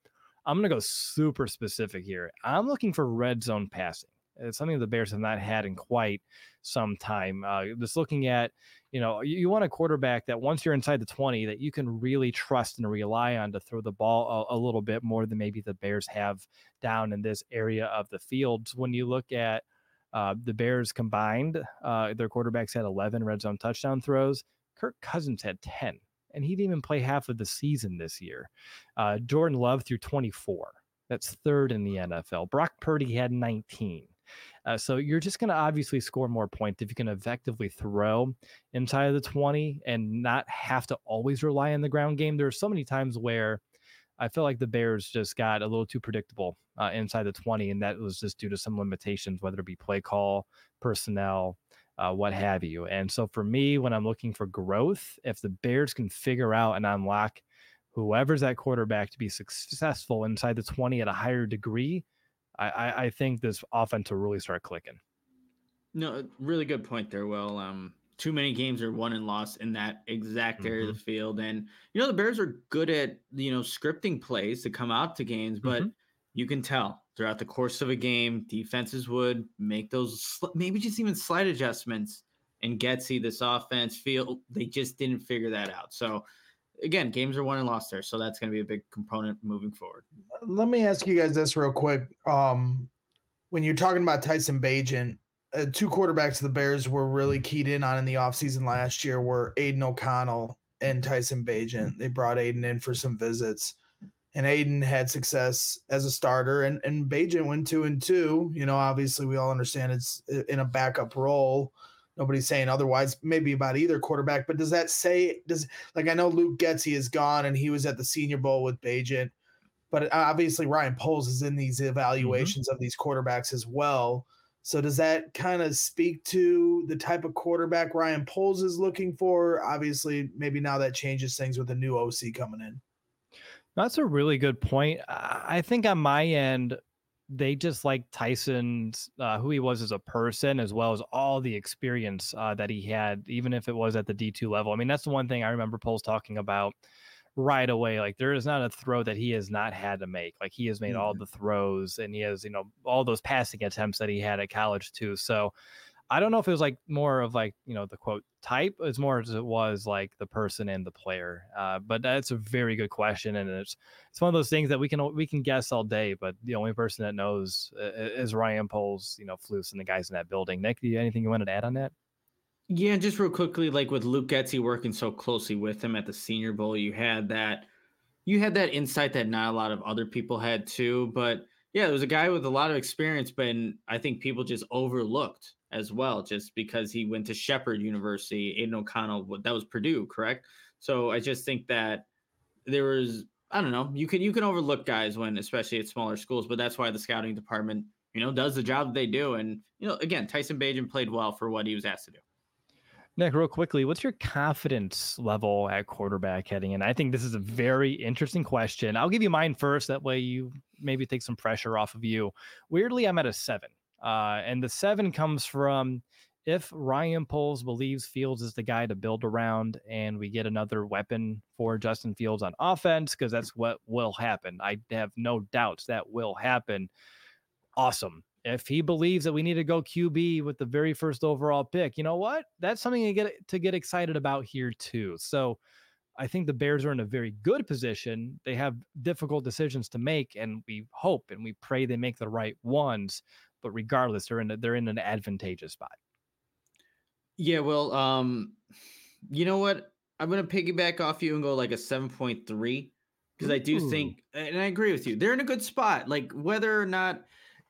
I'm going to go super specific here. I'm looking for red zone passing. It's something the Bears have not had in quite some time. Uh, just looking at, you know, you, you, want a quarterback that once you're inside the 20, that you can really trust and rely on to throw the ball a, a little bit more than maybe the Bears have down in this area of the field. When you look at uh, the Bears combined, uh, their quarterbacks had 11 red zone touchdown throws. Kirk Cousins had 10 and he didn't even play half of the season this year. Uh, Jordan Love threw 24. That's third in the NFL. Brock Purdy had 19. Uh, so you're just going to obviously score more points if you can effectively throw inside of the 20 and not have to always rely on the ground game. There are so many times where I feel like the Bears just got a little too predictable uh, inside the 20, and that was just due to some limitations, whether it be play call, personnel, uh, what have you. And so for me, when I'm looking for growth, if the Bears can figure out and unlock whoever's that quarterback to be successful inside the 20 at a higher degree, I, I, I think this offense will really start clicking. No, really good point there. Well, um, too many games are won and lost in that exact area mm-hmm. of the field. And you know, the Bears are good at you know scripting plays to come out to games, but mm-hmm. you can tell throughout the course of a game, defenses would make those maybe just even slight adjustments and get see this offense feel they just didn't figure that out. So again, games are won and lost there. So that's going to be a big component moving forward. Let me ask you guys this real quick. Um, when you're talking about Tyson Bagent, uh, two quarterbacks the Bears were really keyed in on in the offseason last year were Aidan O'Connell and Tyson Bagent. They brought Aidan in for some visits and Aidan had success as a starter, and and Bagent went two and two. You know, obviously we all understand it's in a backup role. Nobody's saying otherwise. Maybe about either quarterback, but does that say does like I know Luke Getsy is gone and he was at the Senior Bowl with Bagent, but obviously Ryan Poles is in these mm-hmm. evaluations mm-hmm. of these quarterbacks as well. So does that kind of speak to the type of quarterback Ryan Poles is looking for? Obviously, maybe now that changes things with a new OC coming in. That's a really good point. I think on my end, they just like Tyson's uh, who he was as a person, as well as all the experience uh, that he had, even if it was at the D two level. I mean, that's the one thing I remember Poles talking about right away. Like there is not a throw that he has not had to make. Like he has made mm-hmm. all the throws, and he has you know all those passing attempts that he had at college too. So I don't know if it was like more of like you know the quote type as more as it was like the person and the player. Uh, but that's a very good question, and it's it's one of those things that we can we can guess all day, but the only person that knows uh, is Ryan Poles, you know, Flus and the guys in that building. Nick, do you anything you wanted to add on that? Yeah, just real quickly, like with Luke Getsy working so closely with him at the Senior Bowl, you had that you had that insight that not a lot of other people had too, but. Yeah, there was a guy with a lot of experience, but I think people just overlooked as well, just because he went to Shepherd University. Aidan O'Connell, that was Purdue, correct? So I just think that there was, I don't know, you can you can overlook guys when, especially at smaller schools, but that's why the scouting department, you know, does the job that they do. And you know, again, Tyson Bagent played well for what he was asked to do. Nick, real quickly, what's your confidence level at quarterback heading in? I think this is a very interesting question. I'll give you mine first. That way, you maybe take some pressure off of you. Weirdly, I'm at a seven. Uh, and the seven comes from if Ryan Poles believes Fields is the guy to build around and we get another weapon for Justin Fields on offense, because that's what will happen. I have no doubts that will happen. Awesome. If he believes that we need to go QB with the very first overall pick, you know what? That's something to get to get excited about here too. So I think the Bears are in a very good position. They have difficult decisions to make, and we hope and we pray they make the right ones but regardless, they're in a, they're in an advantageous spot. Yeah, well, um, you know what? I'm gonna piggyback off you and go like a 7.3 because I do think, and I agree with you, they're in a good spot. Like whether or not,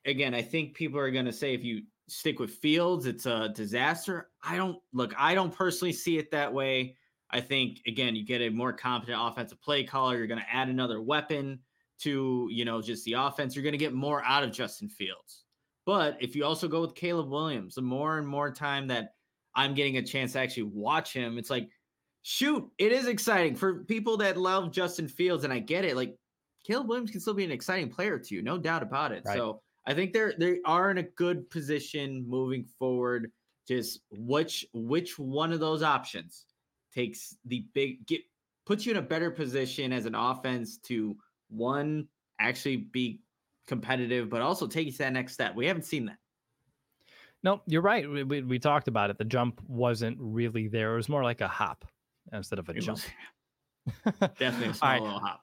again, I think people are gonna say if you stick with Fields, it's a disaster. I don't look. I don't personally see it that way. I think again, you get a more competent offensive play caller. You're going to add another weapon to you know just the offense. You're going to get more out of Justin Fields. But if you also go with Caleb Williams, the more and more time that I'm getting a chance to actually watch him, it's like, shoot, it is exciting for people that love Justin Fields, and I get it. Like Caleb Williams can still be an exciting player to you, no doubt about it. Right. So I think they're they are in a good position moving forward. Just which which one of those options takes the big get puts you in a better position as an offense to one actually be competitive, but also take you to that next step. We haven't seen that. No, you're right. We, we, we, talked about it. The jump wasn't really there. It was more like a hop instead of a it jump. Was, [LAUGHS] definitely a small right. little hop.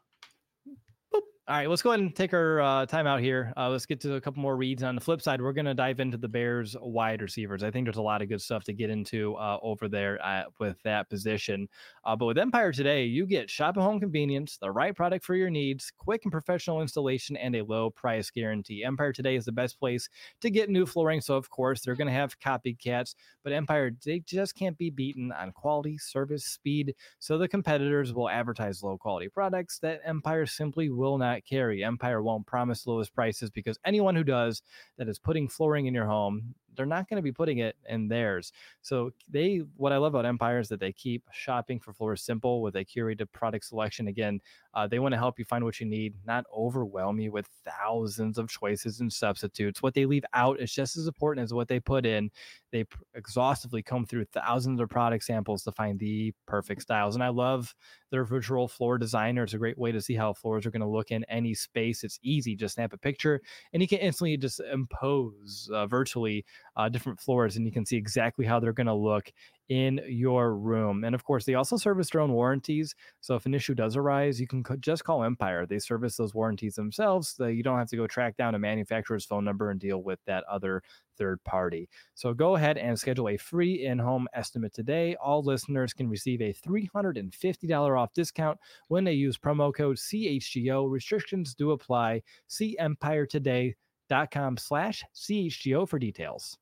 All right, let's go ahead and take our uh, time out here. Uh, let's get to a couple more reads. On the flip side, we're going to dive into the Bears wide receivers. I think there's a lot of good stuff to get into uh, over there uh, with that position. Uh, but with Empire today, you get shop at home convenience, the right product for your needs, quick and professional installation, and a low price guarantee. Empire today is the best place to get new flooring. So, of course, they're going to have copycats, but Empire, they just can't be beaten on quality, service, speed. So the competitors will advertise low quality products that Empire simply will not carry. Empire won't promise lowest prices because anyone who does that is putting flooring in your home, they're not going to be putting it in theirs. So they, what I love about Empire is that they keep shopping for floors simple with a curated product selection. Again, uh, they want to help you find what you need, not overwhelm you with thousands of choices and substitutes. What they leave out is just as important as what they put in. They pr- exhaustively comb through thousands of product samples to find the perfect styles. And I love their virtual floor designer. It's a great way to see how floors are going to look in any space. It's easy. Just snap a picture and you can instantly just impose uh, virtually uh, different floors and you can see exactly how they're going to look in your room. And of course, they also service their own warranties. So if an issue does arise, you can just call Empire. They service those warranties themselves. So you don't have to go track down a manufacturer's phone number and deal with that other third party. So go ahead and schedule a free in home estimate today. All listeners can receive a $350 off discount when they use promo code CHGO. Restrictions do apply. See empiretoday.com slash CHGO for details.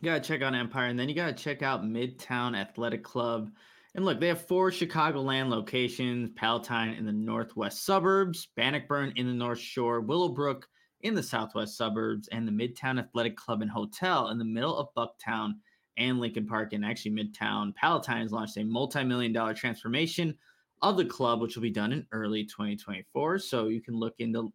You gotta check out Empire, and then you gotta check out Midtown Athletic Club. And look, they have four Chicagoland locations: Palatine in the northwest suburbs, Bannockburn in the North Shore, Willowbrook in the southwest suburbs, and the Midtown Athletic Club and Hotel in the middle of Bucktown and Lincoln Park, and actually Midtown. Palatine has launched a multi-million dollar transformation of the club, which will be done in early 2024. So you can look into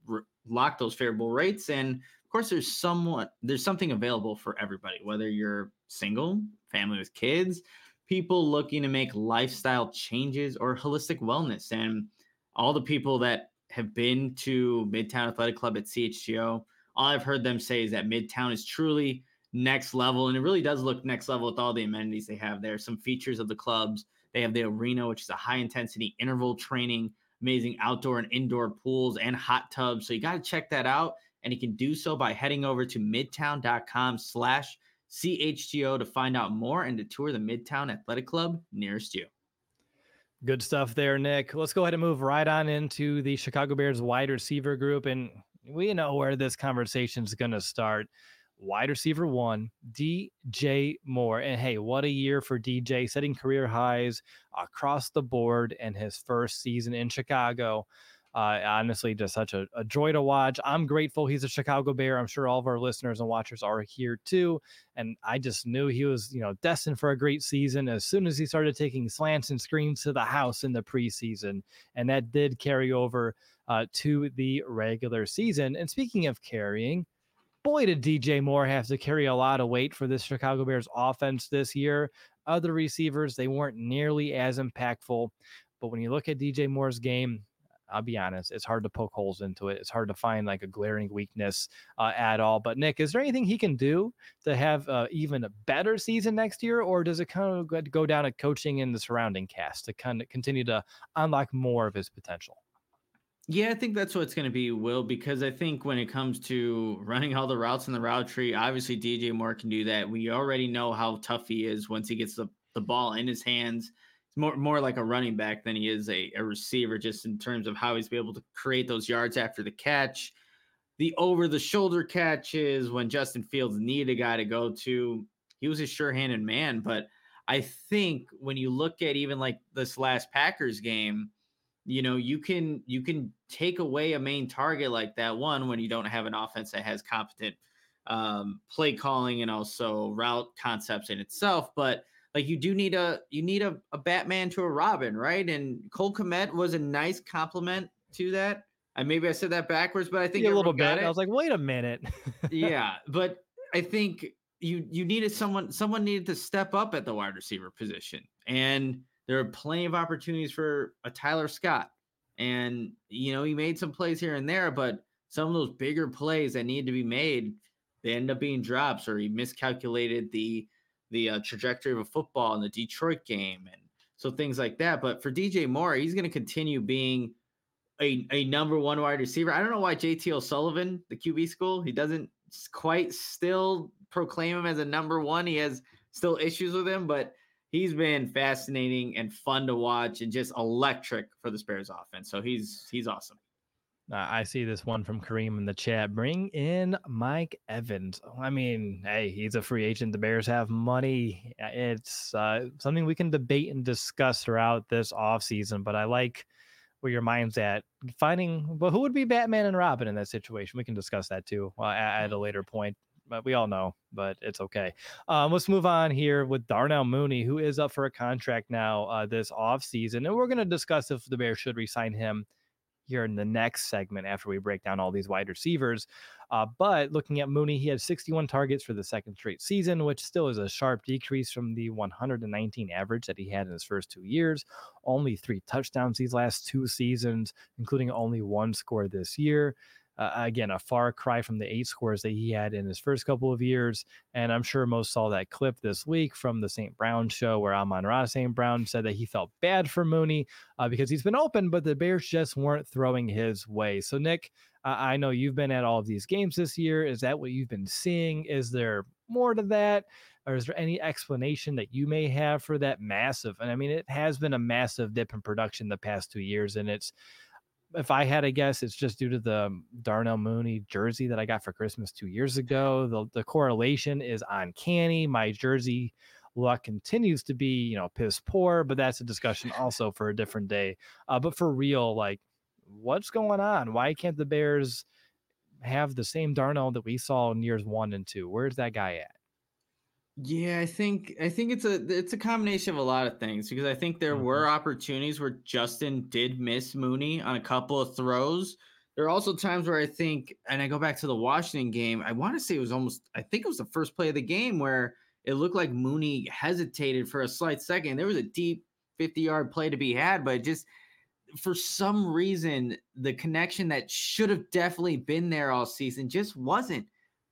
lock those favorable rates and course there's somewhat there's something available for everybody whether you're single family with kids people looking to make lifestyle changes or holistic wellness. And all the people that have been to midtown athletic club at chgo all i've heard them say is that midtown is truly next level and it really does look next level with all the amenities they have there. Some features of the clubs they have the arena which is a high intensity interval training amazing outdoor and indoor pools and hot tubs. So you got to check that out and you can do so by heading over to midtown.com slash CHGO to find out more and to tour the Midtown Athletic Club nearest you. Good stuff there, Nick. Let's go ahead and move right on into the Chicago Bears wide receiver group. And we know where this conversation is going to start. Wide receiver one, DJ Moore. And hey, what a year for DJ, setting career highs across the board in his first season in Chicago. Uh, honestly, just such a, a, joy to watch. I'm grateful he's a Chicago Bear. I'm sure all of our listeners and watchers are here too. And I just knew he was, you know, destined for a great season as soon as he started taking slants and screens to the house in the preseason. And that did carry over uh, to the regular season. And speaking of carrying, boy, did DJ Moore have to carry a lot of weight for this Chicago Bears offense this year. Other receivers, they weren't nearly as impactful. But when you look at DJ Moore's game, I'll be honest, it's hard to poke holes into it. It's hard to find like a glaring weakness uh, at all. But Nick, is there anything he can do to have uh, even a better season next year, or does it kind of go down to coaching and the surrounding cast to kind of continue to unlock more of his potential? Yeah, I think that's what it's going to be, Will, because I think when it comes to running all the routes in the route tree, obviously DJ Moore can do that. We already know how tough he is once he gets the, the ball in his hands more more like a running back than he is a, a receiver, just in terms of how he's able to create those yards after the catch. The over the shoulder catches when Justin Fields needed a guy to go to, he was a sure handed man. But I think when you look at even like this last Packers game, you know, you can you can take away a main target like that one when you don't have an offense that has competent um, play calling and also route concepts in itself. But like you do need a you need a, a Batman to a Robin, right? And Cole Kmet was a nice complement to that. And maybe I said that backwards, but I think yeah, a little bit. I was like, wait a minute. [LAUGHS] yeah, but I think you you needed someone someone needed to step up at the wide receiver position, and there are plenty of opportunities for a Tyler Scott, and you know he made some plays here and there, but some of those bigger plays that need to be made they end up being drops or he miscalculated the the uh, trajectory of a football in the Detroit game and so things like that. But for DJ Moore, he's going to continue being a, a number one wide receiver. I don't know why JT O'Sullivan, the QB school, he doesn't quite still proclaim him as a number one. He has still issues with him, but he's been fascinating and fun to watch and just electric for the Bears offense. So he's he's awesome. Uh, I see this one from Kareem in the chat. Bring in Mike Evans. I mean, hey, he's a free agent. The Bears have money. It's uh, something we can debate and discuss throughout this offseason, but I like where your mind's at. Finding, but who would be Batman and Robin in that situation? We can discuss that too uh, at, at a later point but we all know, but it's okay. Um, let's move on here with Darnell Mooney, who is up for a contract now uh, this offseason. And we're going to discuss if the Bears should resign him here in the next segment after we break down all these wide receivers. Uh, but looking at Mooney, he had 61 targets for the second straight season, which still is a sharp decrease from the 119 average that he had in his first two years. Only three touchdowns these last two seasons, including only one score this year. Uh, again, a far cry from the eight scores that he had in his first couple of years. And I'm sure most saw that clip this week from the St. Brown show where Amon-Ra St. Brown said that he felt bad for Mooney uh, because he's been open, but the Bears just weren't throwing his way. So, Nick, I know you've been at all of these games this year. Is that what you've been seeing? Is there more to that? Or is there any explanation that you may have for that massive? And I mean, it has been a massive dip in production the past two years, and it's if I had a guess, it's just due to the Darnell Mooney jersey that I got for Christmas two years ago. The, the correlation is uncanny. My jersey luck continues to be, you know, piss poor, but that's a discussion also for a different day. Uh, but for real, like, what's going on? Why can't the Bears have the same Darnell that we saw in years one and two? Where's that guy at? Yeah, I think I think it's a it's a combination of a lot of things because I think there mm-hmm. were opportunities where Justin did miss Mooney on a couple of throws. There are also times where I think, and I go back to the Washington game, I want to say it was almost I think it was the first play of the game where it looked like Mooney hesitated for a slight second. There was a deep 50 yard play to be had, but just for some reason, the connection that should have definitely been there all season just wasn't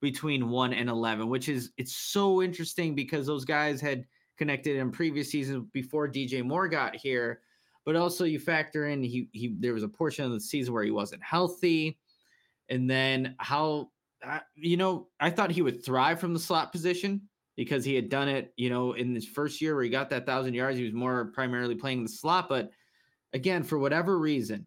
between 1 and 11 which is it's so interesting because those guys had connected in previous seasons before DJ Moore got here but also you factor in he he there was a portion of the season where he wasn't healthy. And then how uh, you know I thought he would thrive from the slot position because he had done it you know in his first year where he got that 1000 yards he was more primarily playing the slot. But again for whatever reason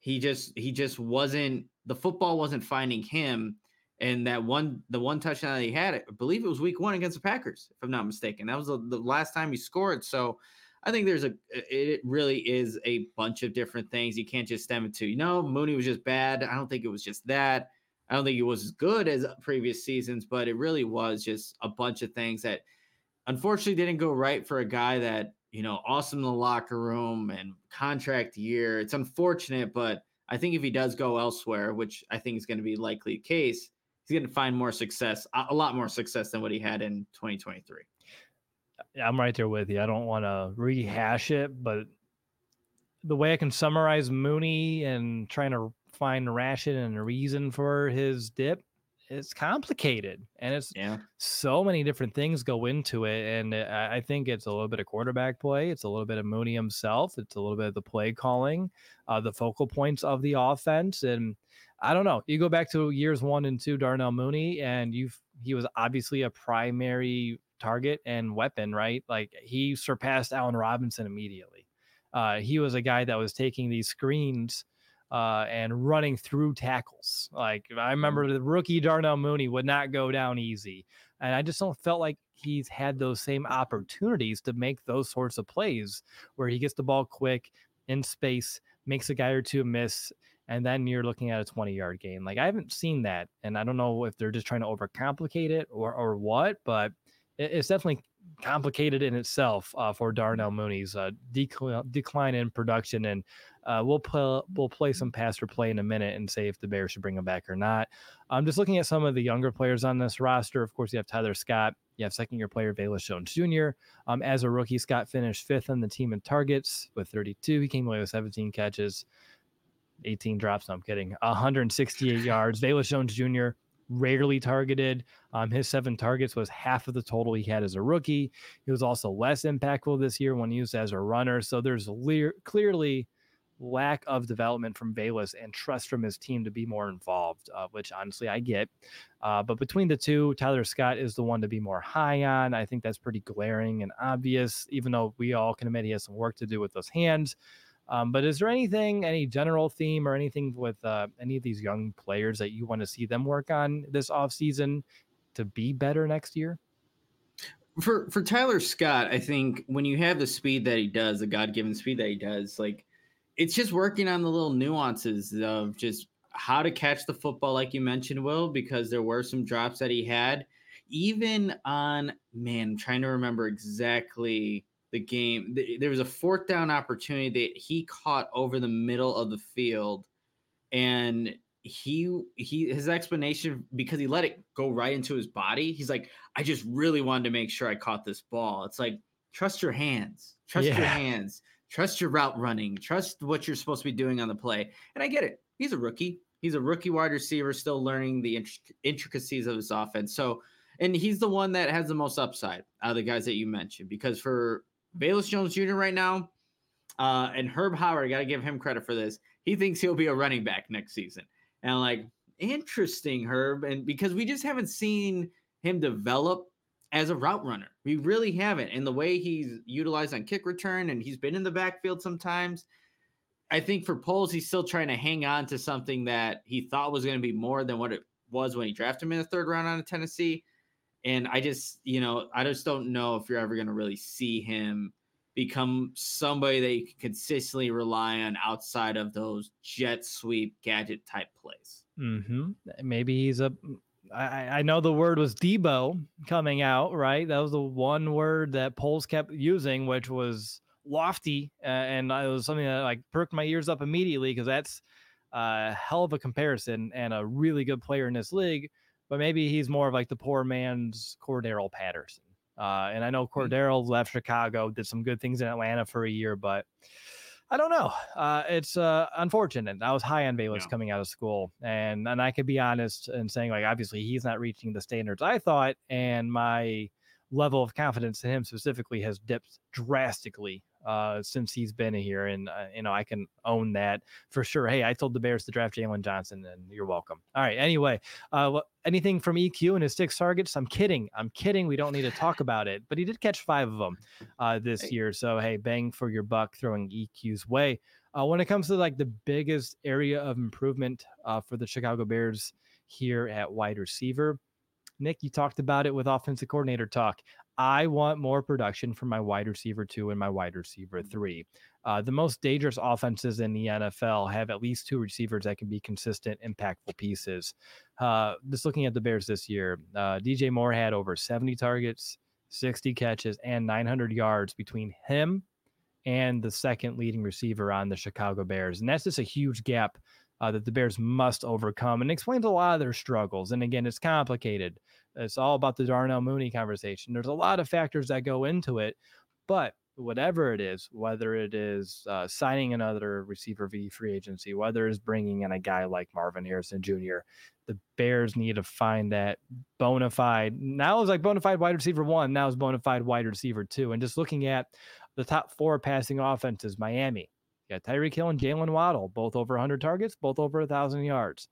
he just he just wasn't the football wasn't finding him and that one, the one touchdown that he had, I believe it was week one against the Packers, if I'm not mistaken. That was the, the last time he scored. So I think there's a, it really is a bunch of different things. You can't just stem it to, you know, Mooney was just bad. I don't think it was just that. I don't think it was as good as previous seasons, but it really was just a bunch of things that unfortunately didn't go right for a guy that, you know, awesome in the locker room and contract year. It's unfortunate, but I think if he does go elsewhere, which I think is going to be likely the case, he's going to find more success, a lot more success than what he had in 2023. I'm right there with you. I don't want to rehash it, but the way I can summarize Mooney and trying to find ration and a reason for his dip it's complicated and it's yeah so many different things go into it and i think it's a little bit of quarterback play it's a little bit of mooney himself it's a little bit of the play calling uh, the focal points of the offense and I don't know. You go back to years one and two, Darnell Mooney, and you've he was obviously a primary target and weapon, right? Like he surpassed Allen Robinson immediately. Uh, he was a guy that was taking these screens uh, and running through tackles. Like I remember mm-hmm. the rookie Darnell Mooney would not go down easy, and I just don't felt like he's had those same opportunities to make those sorts of plays where he gets the ball quick in space, makes a guy or two miss, and then you're looking at a 20 yard gain. Like I haven't seen that, and I don't know if they're just trying to overcomplicate it or or what, but it's definitely complicated in itself uh, for Darnell Mooney's uh, decline, decline in production. And uh, we'll play we'll play some passer play in a minute and say if the Bears should bring him back or not. I'm just looking at some of the younger players on this roster. Of course, you have Tyler Scott. You have second year player Velus Jones Jr. Um, as a rookie, Scott finished fifth on the team in targets with 32. He came away with 17 catches. 18 drops. No, I'm kidding. 168 yards. Velus Jones Jr. rarely targeted. Um, his seven targets was half of the total he had as a rookie. He was also less impactful this year when used as a runner. So there's le- clearly lack of development from Velus and trust from his team to be more involved, uh, which honestly I get. Uh, but between the two, Tyler Scott is the one to be more high on. I think that's pretty glaring and obvious, even though we all can admit he has some work to do with those hands. Um, but is there anything, any general theme or anything with uh, any of these young players that you want to see them work on this offseason to be better next year? For for Tyler Scott, I think when you have the speed that he does, the God given speed that he does, like it's just working on the little nuances of just how to catch the football, like you mentioned, Will, because there were some drops that he had. Even on man, I'm trying to remember exactly the game. There was a fourth down opportunity that he caught over the middle of the field, and he he his explanation because he let it go right into his body. He's like, I just really wanted to make sure I caught this ball. It's like trust your hands, trust yeah. your hands, trust your route running, trust what you're supposed to be doing on the play. And I get it. He's a rookie. He's a rookie wide receiver, still learning the intricacies of his offense. So, and he's the one that has the most upside out of the guys that you mentioned because for Velus Jones Jr. right now, uh, and Herb Howard, I got to give him credit for this. He thinks he'll be a running back next season. And I'm like, interesting, Herb. And because we just haven't seen him develop as a route runner, we really haven't. And the way he's utilized on kick return and he's been in the backfield sometimes. I think for Poles, he's still trying to hang on to something that he thought was going to be more than what it was when he drafted him in the third round out of Tennessee. And I just, you know, I just don't know if you're ever going to really see him become somebody that you can consistently rely on outside of those jet sweep gadget type plays. Mm-hmm. Maybe he's a. I, I know the word was Deebo coming out, right? That was the one word that Poles kept using, which was lofty, uh, and it was something that like perked my ears up immediately because that's a hell of a comparison and a really good player in this league but maybe he's more of like the poor man's Cordarrelle Patterson. Uh, and I know hmm. Left Chicago, did some good things in Atlanta for a year, but I don't know. Uh, it's uh, unfortunate. I was high on Velus yeah. coming out of school, and and I could be honest in saying like obviously he's not reaching the standards I thought, and my level of confidence in him specifically has dipped drastically uh, since he's been here, and uh, you know I can own that for sure. Hey, I told the Bears to draft Jalen Johnson, and you're welcome. All right. Anyway, uh, anything from EQ and his six targets? I'm kidding. I'm kidding. We don't need to talk about it, but he did catch five of them uh, this year. So hey, bang for your buck throwing EQ's way. Uh, when it comes to like the biggest area of improvement uh, for the Chicago Bears here at wide receiver. Nick, you talked about it with offensive coordinator talk. I want more production from my wide receiver two and my wide receiver mm. three. Uh, the most dangerous offenses in the NFL have at least two receivers that can be consistent, impactful pieces. Uh, just looking at the Bears this year, uh, DJ Moore had over 70 targets, 60 catches, and 900 yards between him and the second leading receiver on the Chicago Bears. And that's just a huge gap uh, that the Bears must overcome and explains a lot of their struggles. And again, it's complicated. It's all about the Darnell Mooney conversation. There's a lot of factors that go into it, but whatever it is, whether it is uh, signing another receiver v free agency, whether it's bringing in a guy like Marvin Harrison Jr., the Bears need to find that bona fide. Now it's like bona fide wide receiver one. Now it's bona fide wide receiver two. And just looking at the top four passing offenses, Miami, you got Tyreek Hill and Jaylen Waddle, both over 100 targets, both over 1,000 yards.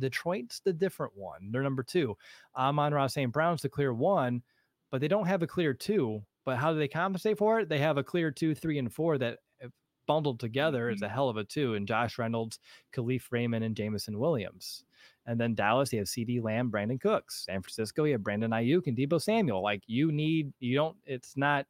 Detroit's the different one. They're number two. Amon-Ra St. Brown's the clear one, but they don't have a clear two. But how do they compensate for it? They have a clear two, three, and four that bundled together mm-hmm. is a hell of a two. And Josh Reynolds, Kalif Raymond, and Jameson Williams. And then Dallas, you have CeeDee Lamb, Brandin Cooks. San Francisco, you have Brandon Aiyuk and Deebo Samuel. Like you need, you don't, it's not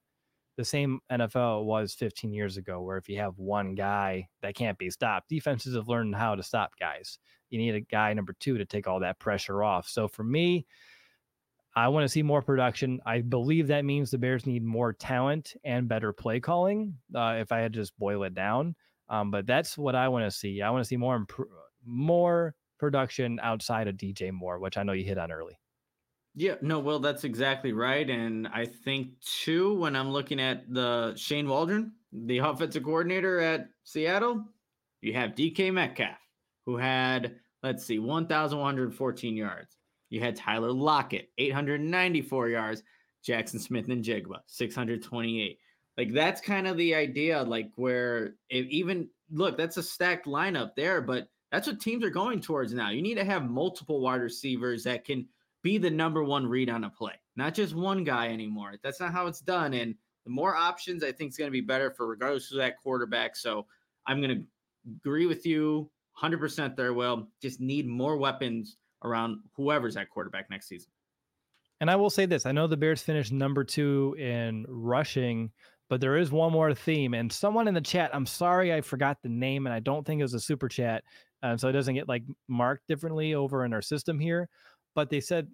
the same NFL was 15 years ago, where if you have one guy that can't be stopped, defenses have learned how to stop guys you need a guy number two to take all that pressure off. So for me, I want to see more production. I believe that means the Bears need more talent and better play calling. Uh, if I had to just boil it down, um, but that's what I want to see. I want to see more imp- more production outside of DJ Moore, which I know you hit on early. Yeah, no, well, that's exactly right. And I think too, when I'm looking at the Shane Waldron, the offensive coordinator at Seattle, you have DK Metcalf who had let's see, 1,114 yards. You had Tyler Lockett, 894 yards. Jaxon Smith-Njigba, 628. Like that's kind of the idea, like where even look, that's a stacked lineup there, but that's what teams are going towards now. You need to have multiple wide receivers that can be the number one read on a play, not just one guy anymore. That's not how it's done. And the more options, I think, is going to be better for regardless of that quarterback. So I'm going to agree with you 100% there, Will. Just need more weapons around whoever's at quarterback next season. And I will say this I know the Bears finished number two in rushing, but there is one more theme. And someone in the chat, I'm sorry I forgot the name, and I don't think it was a super chat. Um, so it doesn't get like marked differently over in our system here. But they said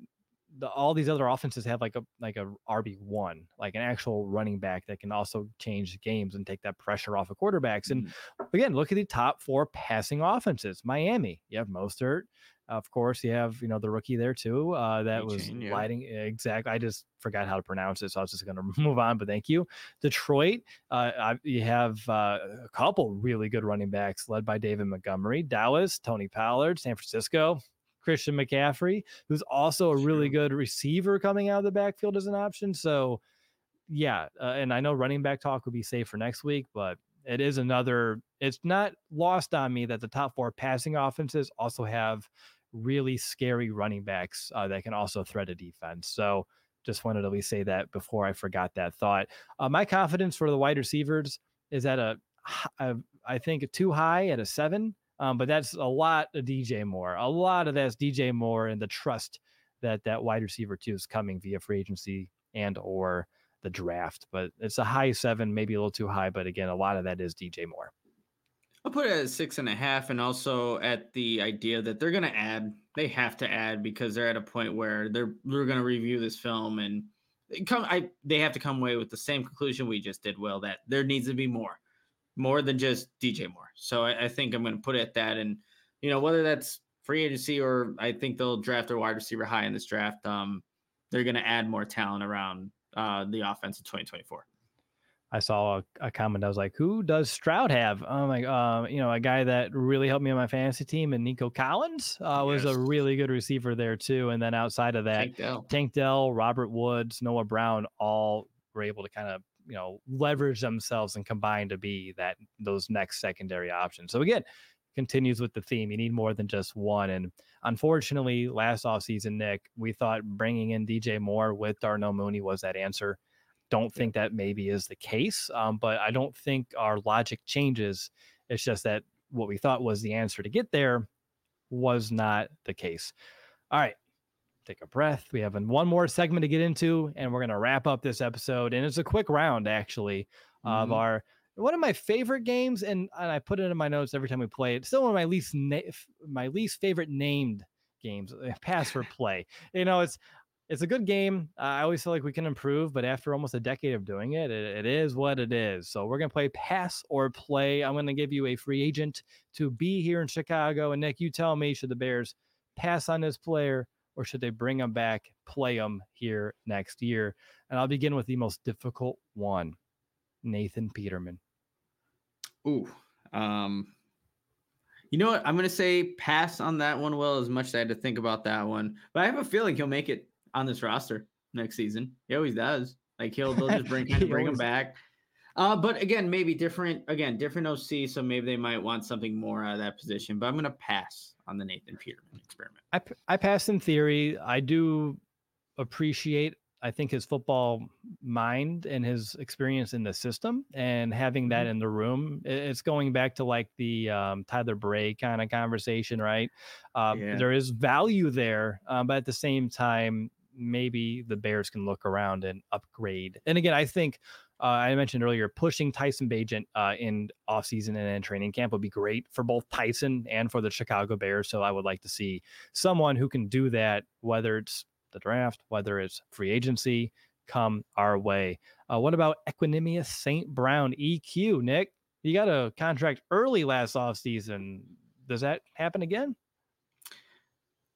the, all these other offenses have like a like a RB one, like an actual running back that can also change games and take that pressure off of quarterbacks. And mm-hmm. again, look at the top four passing offenses. Miami, you have Mostert. Of course, you have you know the rookie there too. Uh, that was yeah. lighting exactly. I just forgot how to pronounce it, so I was just going [LAUGHS] to move on. But thank you, Detroit. Uh, you have uh, a couple really good running backs led by David Montgomery, Dallas, Tony Pollard, San Francisco. Christian McCaffrey, who's also a really good receiver coming out of the backfield as an option. So, yeah, uh, and I know running back talk will be safe for next week, but it is another. It's not lost on me that the top four passing offenses also have really scary running backs uh, that can also threat a defense. So, just wanted to at least say that before I forgot that thought. Uh, my confidence for the wide receivers is at a, a I think too high at a seven. Um, but that's a lot of DJ Moore. A lot of that's DJ Moore and the trust that that wide receiver too is coming via free agency and or the draft. But it's a high seven, maybe a little too high. But again, a lot of that is DJ Moore. I'll put it at six and a half, and also at the idea that they're going to add. They have to add because they're at a point where they're they're going to review this film and come. I they have to come away with the same conclusion we just did. Will that there needs to be more more than just DJ Moore. So I, I think I'm going to put it at that. And, you know, whether that's free agency or I think they'll draft a wide receiver high in this draft, um, they're going to add more talent around uh, the offense in 2024. I saw a, a, comment. I was like, "Who does Stroud have?" Oh my, uh, you know, a guy that really helped me on my fantasy team, and Nico Collins uh, was a really good receiver there too. And then outside of that, Tank Dell, Tank Dell Robert Woods, Noah Brown, all were able to kind of you know leverage themselves and combine to be that those next secondary options. So again, continues with the theme. You need more than just one. And unfortunately, last offseason, Nick, we thought bringing in DJ Moore with Darnell Mooney was that answer. Don't think that maybe is the case, um, but I don't think our logic changes. It's just that what we thought was the answer to get there was not the case. All right, take a breath. We have one more segment to get into, and we're going to wrap up this episode. And it's a quick round, actually, mm-hmm. of our one of my favorite games, and, and I put it in my notes every time we play it. Still one of my least na- my least favorite named games. Eh, [LAUGHS] pass for play. You know, it's it's a good game. Uh, I always feel like we can improve, but after almost a decade of doing it, it, it is what it is. So we're gonna play pass or play. I'm gonna give you a free agent to be here in Chicago, and Nick, you tell me should the Bears pass on this player or should they bring him back, play him here next year? And I'll begin with the most difficult one Nathan Peterman. Ooh. Um, you know what? I'm going to say pass on that one, Well, as much as I had to think about that one. But I have a feeling he'll make it on this roster next season. He always does. Like he'll they'll just bring [LAUGHS] of bring always... him back. Uh, but again, maybe different. Again, different OC, so maybe they might want something more out of that position. But I'm going to pass on the Nathan Peterman experiment. I, I pass in theory. I do appreciate, I think, his football mind and his experience in the system and having that mm-hmm. in the room. It's going back to like the um, Tyler Bray kind of conversation, right? Uh, yeah. There is value there, um, but at the same time, maybe the Bears can look around and upgrade. And again, I think uh, I mentioned earlier, pushing Tyson Bagent uh, in offseason and in training camp would be great for both Tyson and for the Chicago Bears. So I would like to see someone who can do that, whether it's the draft, whether it's free agency, come our way. Uh, what about Equanimeous St. Brown EQ, Nick? You got a contract early last offseason. Does that happen again?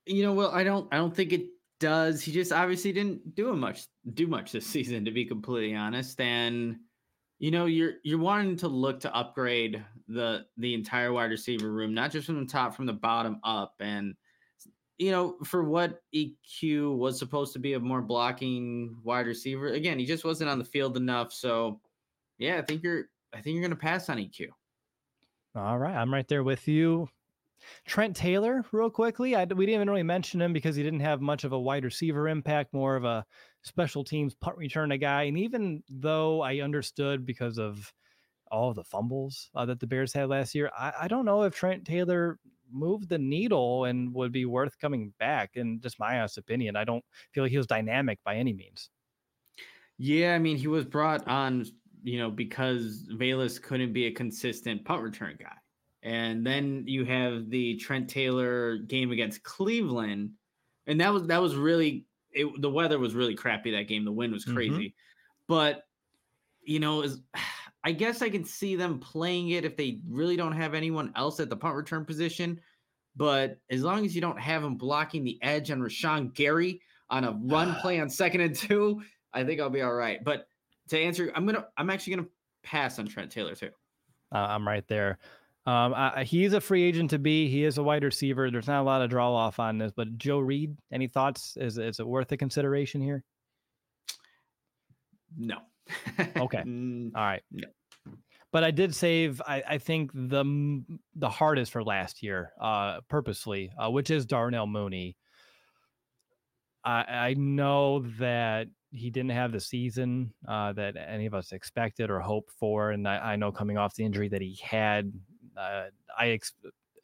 You know, well, I don't I don't think it does. He just obviously didn't do a much do much this [LAUGHS] season, to be completely honest. And You know, you're you're wanting to look to upgrade the the entire wide receiver room, not just from the top, from the bottom up. And you know, for what EQ was supposed to be a more blocking wide receiver, again, he just wasn't on the field enough. So, yeah, I think you're I think you're to pass on EQ. All right, I'm right there with you. Trent Taylor, real quickly. I, we didn't even really mention him because he didn't have much of a wide receiver impact, more of a special teams punt return a guy. And even though I understood because of all the fumbles uh, that the Bears had last year, I, I, don't know if Trent Taylor moved the needle and would be worth coming back. And just my honest opinion, I don't feel like he was dynamic by any means. Yeah, I mean, he was brought on, you know, because Velus couldn't be a consistent punt return guy. And then you have the Trent Taylor game against Cleveland, and that was that was really it, the weather was really crappy that game. The wind was mm-hmm. crazy, mm-hmm. but you know, is [SIGHS] I guess I can see them playing it if they really don't have anyone else at the punt return position. But as long as you don't have him blocking the edge on Rashan Gary on a run [SIGHS] play on second and two, I think I'll be all right. But to answer, I'm gonna I'm actually gonna pass on Trent Taylor too. Uh, I'm right there. Um, I, he's a free agent to be. He is a wide receiver. There's not a lot of draw off on this, but Joe Reed, any thoughts? Is is it worth a consideration here? No. okay. [LAUGHS] All right. No. But I did save. I, I think the the hardest for last year, uh, purposely, uh, which is Darnell Mooney. I I know that he didn't have the season uh, that any of us expected or hoped for, and I, I know coming off the injury that he had uh, I ex-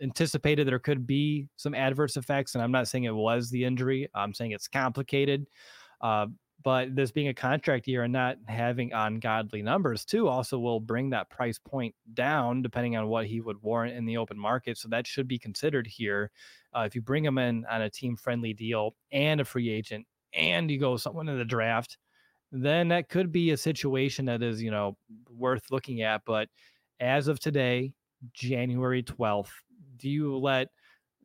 anticipated there could be some adverse effects, and I'm not saying it was the injury. I'm saying it's complicated. Uh, but this being a contract year and not having ungodly numbers too also will bring that price point down depending on what he would warrant in the open market. So that should be considered here. Uh, if you bring him in on a team friendly deal and a free agent, and you go someone in the draft, then that could be a situation that is you know worth looking at. But as of today, January 12th, do you let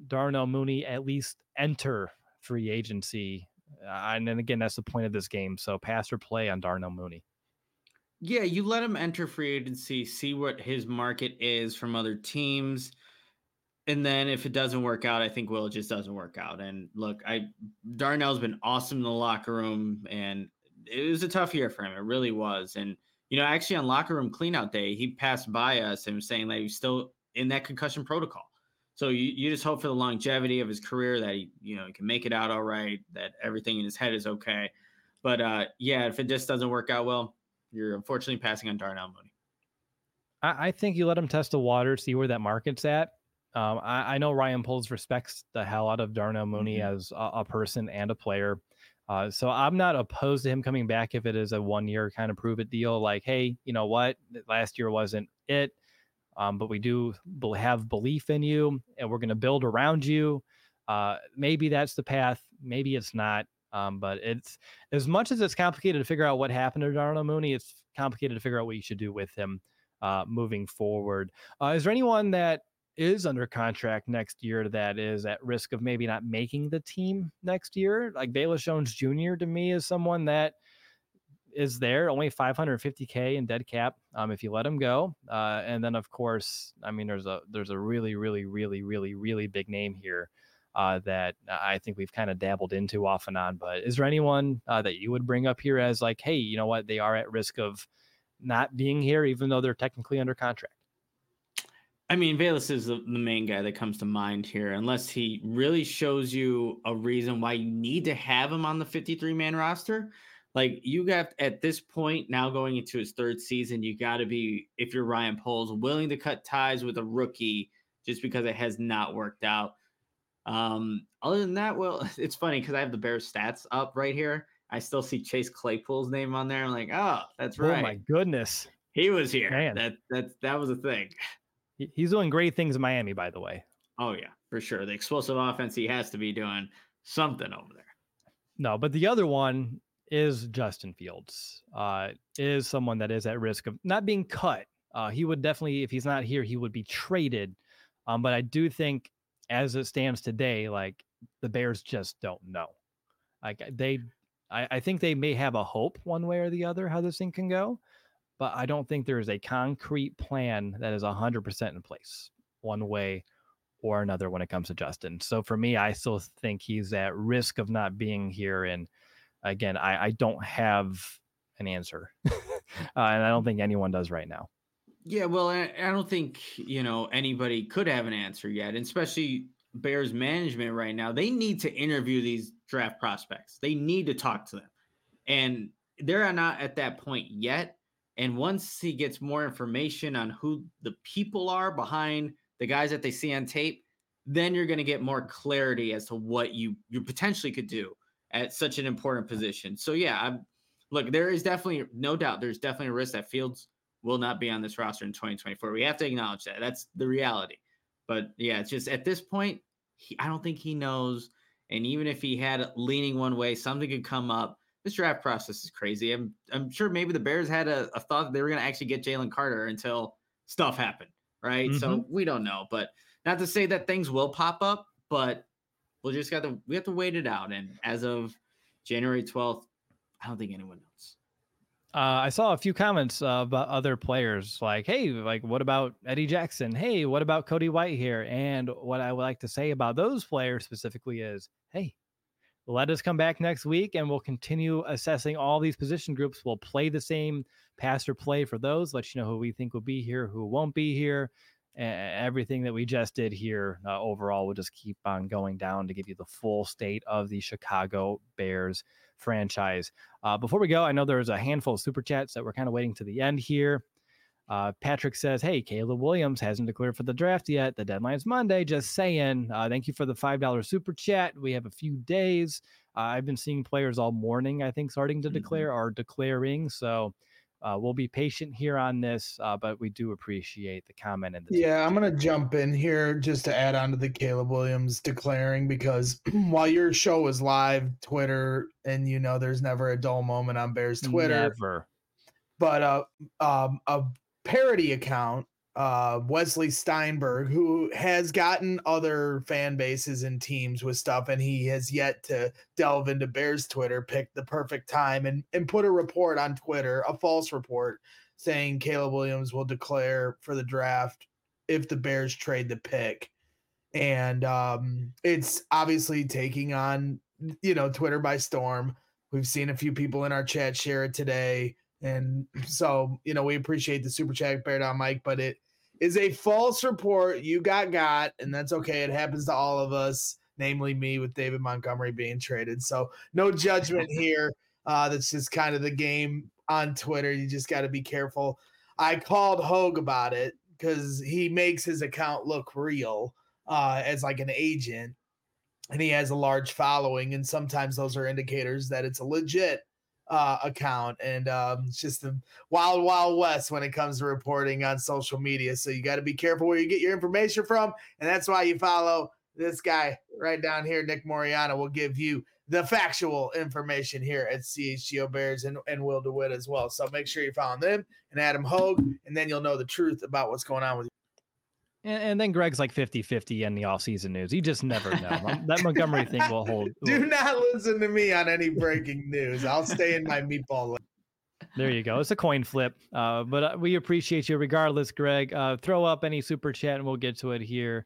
Darnell Mooney at least enter free agency? Uh, and then again, that's the point of this game. So pass or play on Darnell Mooney. Yeah, you let him enter free agency, see what his market is from other teams. And then if it doesn't work out, I think Will just doesn't work out. And look, I Darnell's been awesome in the locker room and it was a tough year for him. It really was. And you know, actually on locker room cleanout day, he passed by us and was saying that he's still in that concussion protocol. So you, you just hope for the longevity of his career that he, you know, he can make it out all right, that everything in his head is okay. But uh, yeah, if it just doesn't work out well, you're unfortunately passing on Darnell Mooney. I, I think you let him test the water, see where that market's at. Um, I, I, know Ryan Poles respects the hell out of Darnell Mooney mm-hmm. as a, a, person and a player. Uh, so I'm not opposed to him coming back if it is a one year kind of prove it deal. Like, hey, you know what? Last year wasn't it, um, but we do have belief in you, and we're going to build around you. Uh, maybe that's the path. Maybe it's not. Um, but it's as much as it's complicated to figure out what happened to Darnell Mooney, it's complicated to figure out what you should do with him uh, moving forward. Uh, is there anyone that is under contract next year that is at risk of maybe not making the team next year. Like Velus Jones Jr. to me is someone that is there only 550k in dead cap um, if you let him go. Uh, and then of course, I mean, there's a there's a really really really really really big name here. Uh, that I think we've kind of dabbled into off and on. But is there anyone uh, that you would bring up here as like, hey, you know what, they are at risk of not being here, even though they're technically under contract? I mean, Velus is the, the, main guy that comes to mind here, unless he really shows you a reason why you need to have him on the 53 man roster. Like, you got at this point now going into his third season, you got to be, if you're Ryan Poles, willing to cut ties with a rookie just because it has not worked out. Um, other than that, well, [LAUGHS] it's funny because I have the Bears stats up right here. I still see Chase Claypool's name on there. I'm like, oh, that's right. Oh my goodness. He was here. Man. That that that was a thing. [LAUGHS] He's doing great things in Miami, by the way. Oh yeah, for sure. The explosive offense he has to be doing something over there. No, but the other one is Justin Fields. Uh, is someone that is at risk of not being cut. Uh, he would definitely, if he's not here, he would be traded. Um, but I do think, as it stands today, like the Bears just don't know. Like they, I, I think they may have a hope one way or the other how this thing can go. But I don't think there is a concrete plan that is 100% in place one way or another when it comes to Justin. So for me, I still think he's at risk of not being here. And again, I, I don't have an answer, [LAUGHS] uh, and I don't think anyone does right now. Yeah, well, I, I don't think you know anybody could have an answer yet, and especially Bears management right now. They need to interview these draft prospects. They need to talk to them, and they're not at that point yet. And once he gets more information on who the people are behind the guys that they see on tape, then you're going to get more clarity as to what you you potentially could do at such an important position. So yeah, I'm look, there is definitely no doubt there's definitely a risk that Fields will not be on this roster in 2024. We have to acknowledge that. That's the reality. But yeah, it's just at this point, he, I don't think he knows. And even if he had leaning one way, something could come up. This draft process is crazy. I'm I'm sure maybe the Bears had a, a thought that they were going to actually get Jalen Carter until stuff happened, right? Mm-hmm. So we don't know. But not to say that things will pop up, but we'll just got to we have to wait it out. And as of January 12th, I don't think anyone knows. Uh, I saw a few comments uh, about other players, like, "Hey, like, what about Eddie Jackson? Hey, what about Cody Whitehair?" And what I would like to say about those players specifically is, "Hey, let us come back next week, and we'll continue assessing all these position groups. We'll play the same passer play for those. Let you know who we think will be here, who won't be here, everything that we just did here uh, overall will just keep on going down to give you the full state of the Chicago Bears franchise. Uh, before we go, I know there's a handful of super chats that we're kind of waiting to the end here. Uh, Patrick says, Hey, Caleb Williams hasn't declared for the draft yet. The deadline's Monday. Just saying. Uh, thank you for the $5 super chat. We have a few days. Uh, I've been seeing players all morning, I think, starting to mm-hmm. declare or declaring. So uh, we'll be patient here on this, uh, but we do appreciate the comment. And the yeah, I'm going to jump in here just to add on to the Caleb Williams declaring because [CLEARS THROAT] while your show is live, Twitter, and you know there's never a dull moment on Bears Twitter. Never. But uh, um, a parody account uh, Wesley Steinberg, who has gotten other fan bases and teams with stuff, and he has yet to delve into Bears Twitter, pick the perfect time and, and put a report on Twitter, a false report, saying Caleb Williams will declare for the draft if the Bears trade the pick. And um, it's obviously taking on, you know, Twitter by storm. We've seen a few people in our chat share it today. And [LAUGHS] so, you know, we appreciate the super chat, Bear Down Mike, but it is a false report. You got got, and that's okay. It happens to all of us, namely me with David Montgomery being traded. So no judgment [LAUGHS] here. Uh, that's just kind of the game on Twitter. You just got to be careful. I called Hoge about it because he makes his account look real uh, as like an agent, and he has a large following, and sometimes those are indicators that it's a legit uh, account, and um, it's just the wild, wild west when it comes to reporting on social media. So you got to be careful where you get your information from, and that's why you follow this guy right down here, Nick Moreano, will give you the factual information here at CHGO Bears and, and Will DeWitt as well. So make sure you follow them and Adam Hoge, and then you'll know the truth about what's going on with and, and, then Greg's like 50 50 in the offseason news. You just never know. [LAUGHS] that Montgomery thing will hold. [LAUGHS] Do not listen to me on any breaking news. I'll stay in my meatball. There you go. It's a coin flip. Uh, but uh, we appreciate you regardless, Greg. Uh, throw up any super chat and we'll get to it here.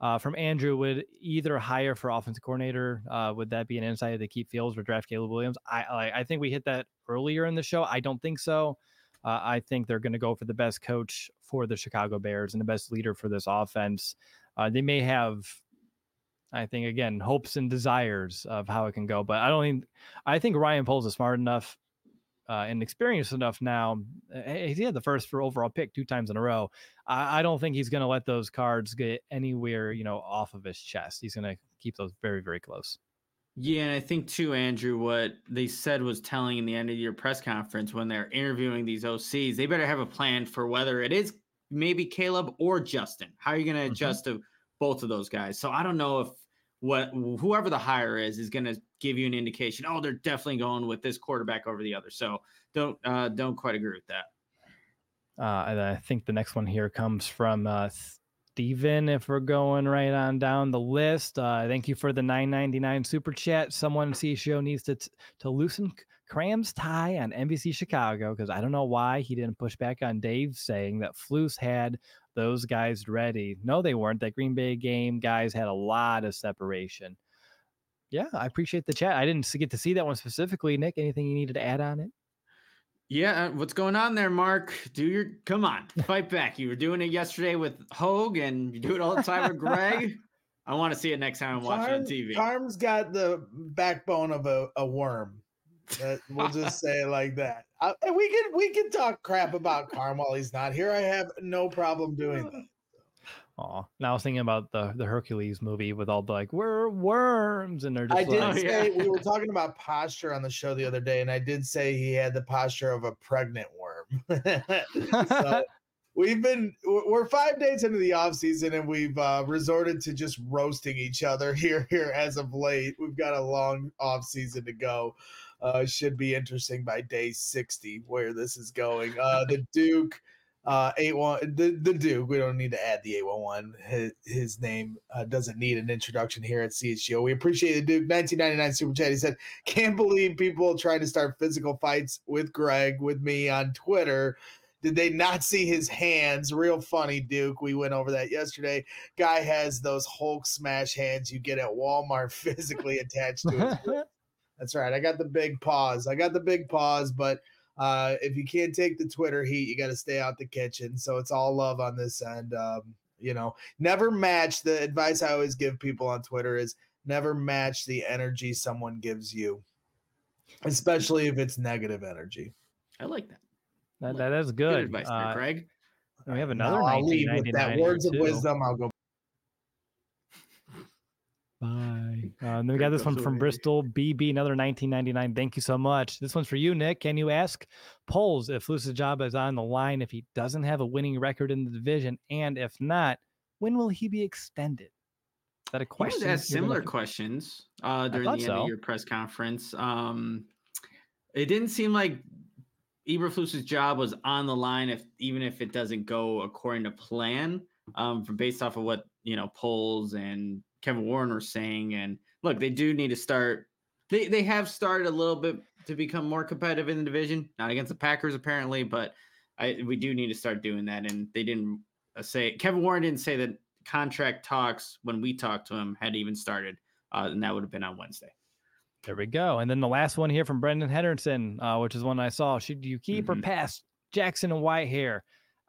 Uh, from Andrew, would either hire for offensive coordinator? Uh, would that be an insight to keep Fields or draft Caleb Williams? I, I I think we hit that earlier in the show. I don't think so. Uh, I think they're going to go for the best coach for the Chicago Bears and the best leader for this offense. Uh, they may have, I think, again, hopes and desires of how it can go, but I don't think, I think Ryan Poles is smart enough uh, and experienced enough now. He had the first for overall pick two times in a row. I, I don't think he's going to let those cards get anywhere, you know, off of his chest. He's going to keep those very, very close. Yeah, and I think too, Andrew, what they said was telling in the end of your press conference when they're interviewing these OCs, they better have a plan for whether it is maybe Caleb or Justin. How are you going to mm-hmm. adjust to both of those guys? So I don't know if what whoever the hire is is going to give you an indication. Oh, they're definitely going with this quarterback over the other. So don't uh, don't quite agree with that. Uh, and I think the next one here comes from uh, Steven, if we're going right on down the list. Uh, thank you for the 999 super chat. Someone see show needs to t- to loosen Carm's tie on NBC Chicago because I don't know why he didn't push back on Dave saying that Flus had those guys ready. No, they weren't. That Green Bay game, guys had a lot of separation. Yeah, I appreciate the chat. I didn't get to see that one specifically. Nick, anything you needed to add on it? Yeah, uh, what's going on there, Mark? Do your come on, fight back. You were doing it yesterday with Hoge, and you do it all the time with Greg. [LAUGHS] I want to see it next time I'm watching on TV. Carm's got the backbone of a, a worm. That, we'll just say it like that. Uh, and we can we can talk crap about Carm while he's not here. I have no problem doing that. Oh, now I was thinking about the the Hercules movie with all the like we're worms and they're just. I like, did say yeah. we were [LAUGHS] talking about posture on the show the other day, and I did say he had the posture of a pregnant worm. [LAUGHS] so we've been we're five days into the off season, and we've uh, resorted to just roasting each other [LAUGHS] here here as of late. We've got a long off season to go. Uh, should be interesting by day sixty where this is going. Uh, the Duke uh eight one the, the duke we don't need to add the 811 his, his name uh, doesn't need an introduction here at chgo we appreciate the duke. 1999 super chat he said can't believe people trying to start physical fights with greg with me on twitter. Did they not see his hands? Real funny duke. We went over that yesterday. Guy has those hulk smash hands you get at walmart [LAUGHS] physically attached to his [LAUGHS] that's right i got the big paws. I got the big paws but uh, if you can't take the Twitter heat, you got to stay out the kitchen. So it's all love on this end. Um, you know, never match the advice I always give people on Twitter is never match the energy someone gives you, especially if it's negative energy. I like that. That, that is good. good advice, uh, Greg. We have another. I'll leave with that words of wisdom. I'll go Bye. [LAUGHS] Uh, and then we got this one from Bristol BB, another 1999. Thank you so much. This one's for you, Nick. Can you ask Poles if Luce's job is on the line if he doesn't have a winning record in the division? And if not, when will he be extended? Is that a question? He similar questions uh, during the end so. of your press conference. Um, it didn't seem like Eberflus's job was on the line if even if it doesn't go according to plan. Um, from based off of what you know Poles and Kevin Warren were saying. And look, they do need to start. They they have started a little bit to become more competitive in the division, not against the Packers apparently, but I we do need to start doing that. And they didn't uh, say Kevin Warren didn't say that contract talks when we talked to him had even started, uh, and that would have been on Wednesday. There we go. And then the last one here from Brendan Henderson, uh, which is one I saw. Should you keep mm-hmm. or pass Jackson and Whitehair?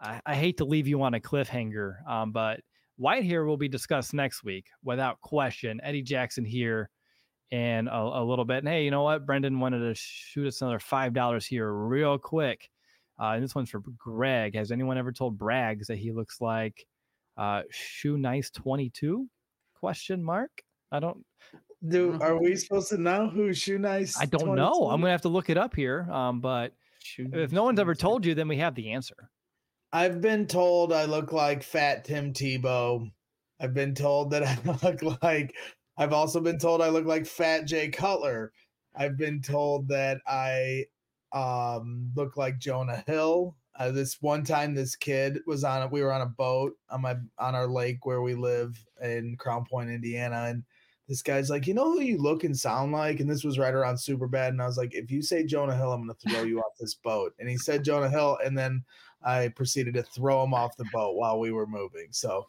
I, I, hate to leave you on a cliffhanger, um, but Whitehair will be discussed next week without question. Eddie Jackson here and a, a, little bit. And hey, you know what? Brendan wanted to shoot us another five dollars here real quick. Uh, and this one's for Greg. Has anyone ever told Braggs that he looks like uh, Shoe Nice twenty two? Question mark. I don't. Do are we supposed to know who Shoe Nice? I don't 22? know. I'm gonna have to look it up here. Um, but if no one's ever told you, then we have the answer. I've been told I look like Fat Tim Tebow. I've been told that [LAUGHS] I look like. I've also been told I look like Fat Jay Cutler. I've been told that I um, look like Jonah Hill. Uh, this one time, this kid was on. We were on a boat on my on our lake where we live in Crown Point, Indiana, and this guy's like, you know who you look and sound like? And this was right around Superbad. And I was like, if you say Jonah Hill, I'm gonna throw you off this boat. And he said Jonah Hill, and then I proceeded to throw him off the boat while we were moving. So,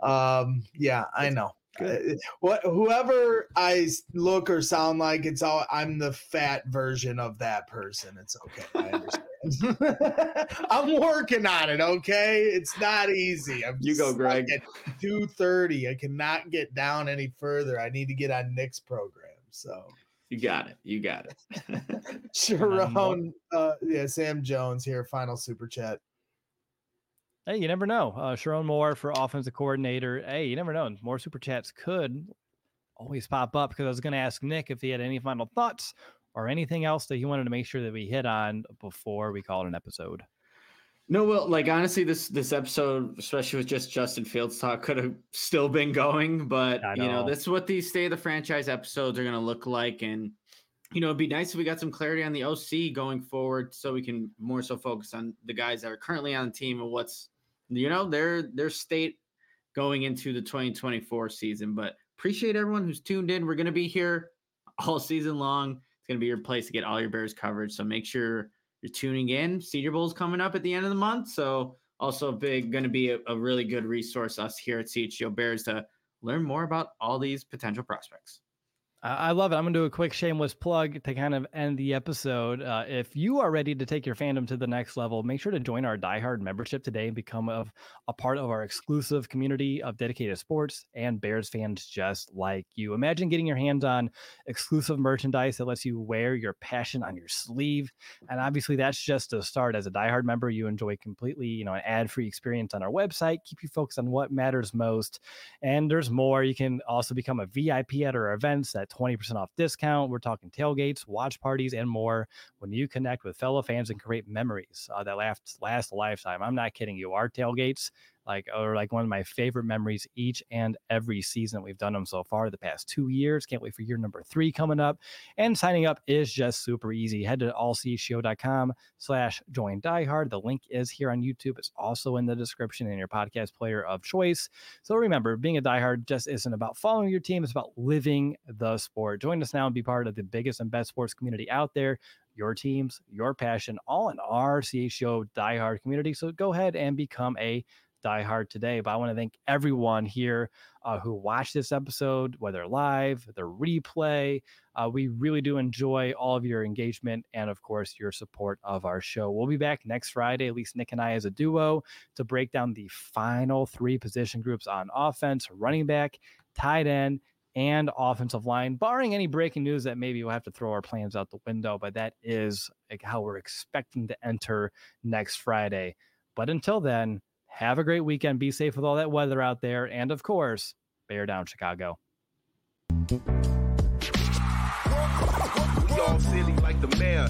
um, yeah, I know. Uh, what whoever I look or sound like, it's all I'm the fat version of that person. It's okay. I understand. [LAUGHS] I'm working on it. Okay, it's not easy. I'm you go, Greg. Two thirty. I cannot get down any further. I need to get on Nick's program. So you got it. You got it. [LAUGHS] [LAUGHS] Sharon, uh, yeah, Sam Jones here. Final super chat. Hey, you never know. Uh, Sherrone Moore for offensive coordinator. Hey, you never know. More super chats could always pop up because I was going to ask Nick if he had any final thoughts or anything else that he wanted to make sure that we hit on before we call it an episode. No, well, like honestly, this this episode, especially with just Justin Fields talk, could have still been going. But know. you know, that's what these state of the franchise episodes are going to look like, and you know, it'd be nice if we got some clarity on the OC going forward, so we can more so focus on the guys that are currently on the team and what's you know, their their state going into the 2024 season. But appreciate everyone who's tuned in. We're going to be here all season long. It's going to be your place to get all your Bears coverage. So make sure you're tuning in. Senior Bowl is coming up at the end of the month. So also big, going to be a, a really good resource us here at CHGO Bears to learn more about all these potential prospects. I love it. I'm going to do a quick shameless plug to kind of end the episode. Uh, if you are ready to take your fandom to the next level, make sure to join our Die Hard membership today and become a, a part of our exclusive community of dedicated sports and Bears fans just like you. Imagine getting your hands on exclusive merchandise that lets you wear your passion on your sleeve. And obviously, that's just a start. As a Die Hard member, you enjoy completely, you know, an ad-free experience on our website, keep you focused on what matters most. And there's more. You can also become a VIP at our events that 20% off discount. We're talking tailgates, watch parties, and more when you connect with fellow fans and create memories uh, that last, last a lifetime. I'm not kidding you. Our tailgates, like or like one of my favorite memories each and every season we've done them so far the past two years. Can't wait for year number three coming up. And signing up is just super easy. Head to allchgo.com slash join diehard. The link is here on youtube. It's also in the description in your podcast player of choice. So remember being a diehard just isn't about following your team. It's about living the sport. Join us now and be part of the biggest and best sports community out there your teams, your passion, all in our CHGO diehard community. So go ahead and become a Die Hard today. But I want to thank everyone here uh, who watched this episode, whether live, the replay. Uh, we really do enjoy all of your engagement and, of course, your support of our show. We'll be back next Friday, at least Nick and I as a duo, to break down the final three position groups on offense, running back, tight end, and offensive line, barring any breaking news that maybe we'll have to throw our plans out the window. But that is like how we're expecting to enter next Friday. But until then, have a great weekend. Be safe with all that weather out there. And of course, bear down, Chicago. We all silly like the mayor.